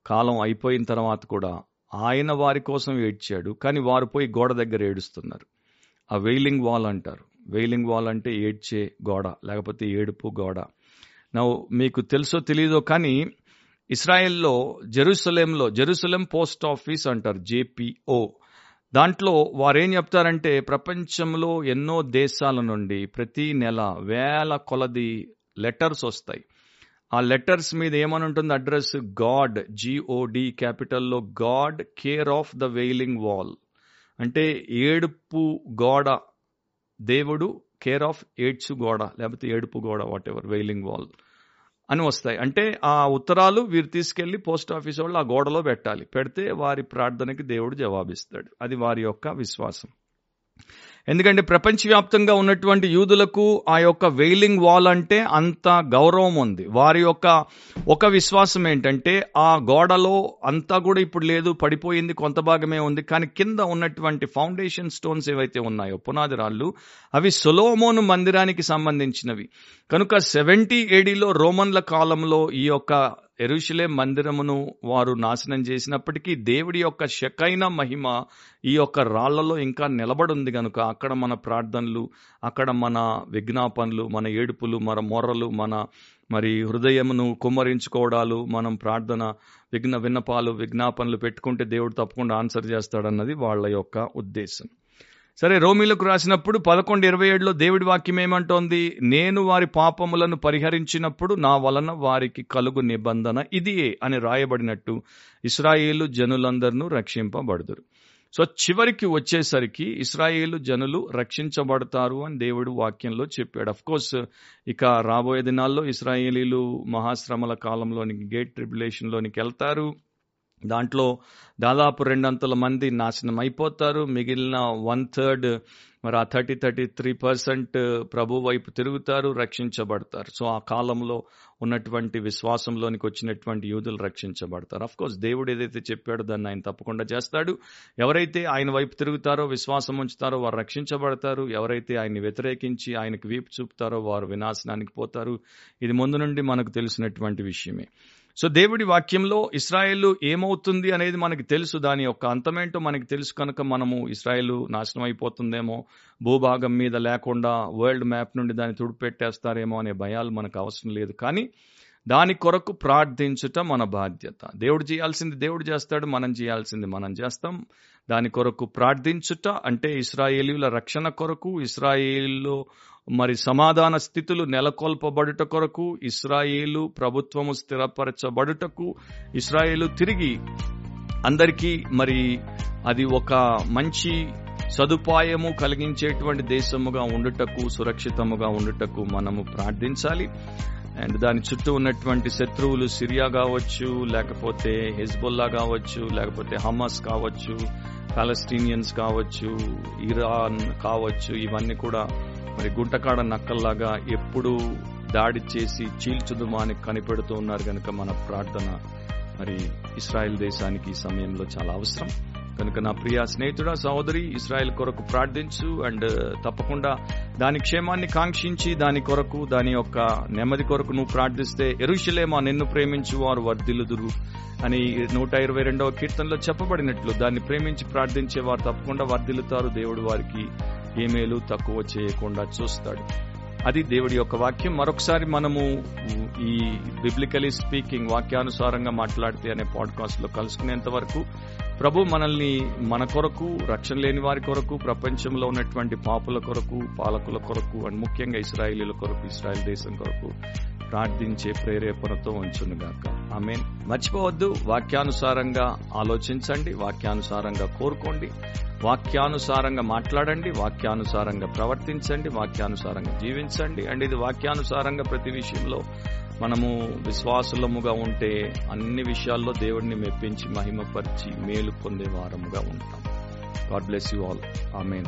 కాలం అయిపోయిన తర్వాత కూడా ఆయన వారి కోసం ఏడ్చాడు. కానీ వారు పోయి గోడ దగ్గర ఏడుస్తున్నారు. ఆ వెయిలింగ్ వాల్ అంటారు. వెయిలింగ్ వాల్ అంటే ఏడ్చే గోడ లేకపోతే ఏడుపు గోడ. నా మీకు తెలుసో తెలియదో కానీ ఇస్రాయెల్లో జెరూసలేంలో జెరూసలేం పోస్ట్ ఆఫీస్ అంటారు జేపీఓ. దాంట్లో వారేం చెప్తారంటే ప్రపంచంలో ఎన్నో దేశాల నుండి ప్రతి నెల వేల కొలది లెటర్స్ వస్తాయి. ఆ లెటర్స్ మీద ఏమని ఉంటుంది address? God G O D క్యాపిటల్లో God care of the wailing wall. అంటే ఏడుపు గోడ దేవుడు కేర్ ఆఫ్ ఏడ్చు గోడ లేకపోతే ఏడుపు గోడ వాట్ ఎవర్ వెయిలింగ్ వాల్. అని వస్తాయి. అంటే ఆ ఉత్తరాలు వీరు తీసుకెళ్ళి పోస్ట్ ఆఫీస్ వాళ్ళు ఆ గోడలో పెట్టాలి. పెడితే వారి ప్రార్థనకి దేవుడు జవాబిస్తాడు. అది వారి యొక్క విశ్వాసం. ఎందుకంటే ప్రపంచవ్యాప్తంగా ఉన్నటువంటి యూదులకు ఆ యొక్క వెయిలింగ్ వాల్ అంటే అంత గౌరవం ఉంది. వారి యొక్క ఒక విశ్వాసం ఏంటంటే ఆ గోడలో అంతా కూడా ఇప్పుడు లేదు పడిపోయింది కొంత భాగమే ఉంది. కానీ కింద ఉన్నటువంటి ఫౌండేషన్ స్టోన్స్ ఏవైతే ఉన్నాయో పునాది రాళ్ళు అవి సొలోమోను మందిరానికి సంబంధించినవి. కనుక సెవెంటీ ఏడీలో రోమన్ల కాలంలో ఈ యొక్క ఎరుషులే మందిరమును వారు నాశనం చేసినప్పటికీ దేవుడి యొక్క శకైన మహిమ ఈ యొక్క రాళ్ళలో ఇంకా నిలబడుంది కనుక అక్కడ మన ప్రార్థనలు అక్కడ మన విజ్ఞాపనలు మన ఏడుపులు మన మొర్రలు మన మరి హృదయమును కుమ్మరించుకోవడాలు మనం ప్రార్థన విఘ్న విన్నపాలు విజ్ఞాపనలు పెట్టుకుంటే దేవుడు తప్పకుండా ఆన్సర్ చేస్తాడన్నది వాళ్ళ యొక్క ఉద్దేశం. సరే రోమిలకు రాసినప్పుడు పదకొండు ఇరవై ఏడులో దేవుడి వాక్యం ఏమంటోంది? నేను వారి పాపములను పరిహరించినప్పుడు నా వలన వారికి కలుగు నిబంధన ఇదియే అని రాయబడినట్టు ఇస్రాయేలు జనులందరినూ రక్షింపబడుదురు. సో చివరికి వచ్చేసరికి ఇస్రాయేలు జనులు రక్షించబడతారు అని దేవుడు వాక్యంలో చెప్పాడు. అఫ్ కోర్స్ ఇక రాబోయే దినాల్లో ఇస్రాయేలీలు మహాశ్రమల కాలంలోనికి గేట్ ట్రిబులేషన్లోనికి వెళ్తారు. దాంట్లో దాదాపు రెండంతల మంది నాశనం అయిపోతారు మిగిలిన వన్ థర్డ్ మరి ఆ థర్టీ థర్టీ త్రీ పర్సెంట్ ప్రభు వైపు తిరుగుతారు రక్షించబడతారు. సో ఆ కాలంలో ఉన్నటువంటి విశ్వాసంలోనికి వచ్చినటువంటి యూదులు రక్షించబడతారు. అఫ్ కోర్స్ దేవుడు ఏదైతే చెప్పాడో దాన్ని ఆయన తప్పకుండా చేస్తాడు. ఎవరైతే ఆయన వైపు తిరుగుతారో విశ్వాసం ఉంచుతారో వారు రక్షించబడతారు. ఎవరైతే ఆయన్ని వ్యతిరేకించి ఆయనకు వీపు చూపుతారో వారు వినాశనానికి పోతారు. ఇది ముందు నుండి మనకు తెలిసినటువంటి విషయమే. సో దేవుడి వాక్యంలో ఇస్రాయేల్ ఏమవుతుంది అనేది మనకి తెలుసు. దాని యొక్క అంతమేంటో మనకి తెలుసు కనుక మనము ఇస్రాయేల్ నాశనం అయిపోతుందేమో భూభాగం మీద లేకుండా వరల్డ్ మ్యాప్ నుండి దాన్ని తుడిపెట్టేస్తారేమో అనే భయాలు మనకు అవసరం లేదు. కానీ దాని కొరకు ప్రార్థించుట మన బాధ్యత. దేవుడు చేయాల్సింది దేవుడు చేస్తాడు మనం చేయాల్సింది మనం చేస్తాం. దాని కొరకు ప్రార్థించుట అంటే ఇస్రాయేలీల రక్షణ కొరకు ఇస్రాయేలీలో మరి సమాధాన స్థితులు నెలకొల్పబడుట కొరకు ఇస్రాయేలు ప్రభుత్వము స్థిరపరచబడుటకు ఇస్రాయేలు తిరిగి అందరికీ మరి అది ఒక మంచి సదుపాయము కలిగించేటువంటి దేశముగా ఉండుటకు సురక్షితముగా ఉండుటకు మనము ప్రార్థించాలి. అండ్ దాని చుట్టూ ఉన్నటువంటి శత్రువులు సిరియా కావచ్చు లేకపోతే హెజ్బుల్లా కావచ్చు లేకపోతే హమాస్ కావచ్చు పాలస్టీనియన్స్ కావచ్చు ఇరాన్ కావచ్చు ఇవన్నీ కూడా మరి గుంటకాడ నక్కల్లాగా ఎప్పుడు దాడి చేసి చీల్చుదుమాని కనిపెడుతూ ఉన్నారు కనుక మన ప్రార్థన మరి ఇస్రాయెల్ దేశానికి ఈ సమయంలో చాలా అవసరం. కనుక నా ప్రియ స్నేహితుడా సహోదరి ఇస్రాయెల్ కొరకు ప్రార్థించు అండ్ uh, తప్పకుండా దాని క్షేమాన్ని కాంక్షించి దాని కొరకు దాని యొక్క నెమ్మది కొరకు నువ్వు ప్రార్థిస్తే ఎరుషలేమా నిన్ను ప్రేమించు వారు వర్ధిల్లుదురు అని నూట ఇరవై రెండవ కీర్తనలో చెప్పబడినట్లు దాన్ని ప్రేమించి ప్రార్థించే వారు తప్పకుండా వర్ధిల్లుతారు. దేవుడు వారికి ఏమేలు తక్కువ చేయకుండా చూస్తాడు. అది దేవుడి యొక్క వాక్యం. మరొకసారి మనము ఈ బిబ్లికలీ స్పీకింగ్ వాక్యానుసారంగా మాట్లాడితే అనే పాడ్కాస్ట్లో కలుసుకునేంత వరకు ప్రభు మనల్ని మన కొరకు రక్షణ లేని వారి కొరకు ప్రపంచంలో ఉన్నటువంటి పాపుల కొరకు పాలకుల కొరకు అండ్ ముఖ్యంగా ఇస్రాయేలీల కొరకు ఇస్రాయల్ దేశం కొరకు ప్రార్థించే ప్రేరేపణతో ఉంచునుగాక ఆమె మర్చిపోవద్దు. వాక్యానుసారంగా ఆలోచించండి. వాక్యానుసారంగా కోరుకోండి. వాక్యానుసారంగా మాట్లాడండి. వాక్యానుసారంగా ప్రవర్తించండి. వాక్యానుసారంగా జీవించండి. అండ్ ఇది వాక్యానుసారంగా ప్రతి విషయంలో మనము విశ్వాసులముగా ఉంటే అన్ని విషయాల్లో దేవుడిని మెప్పించి మహిమపరిచి మేలు పొందే వారముగా ఉంటాం. God bless you all amen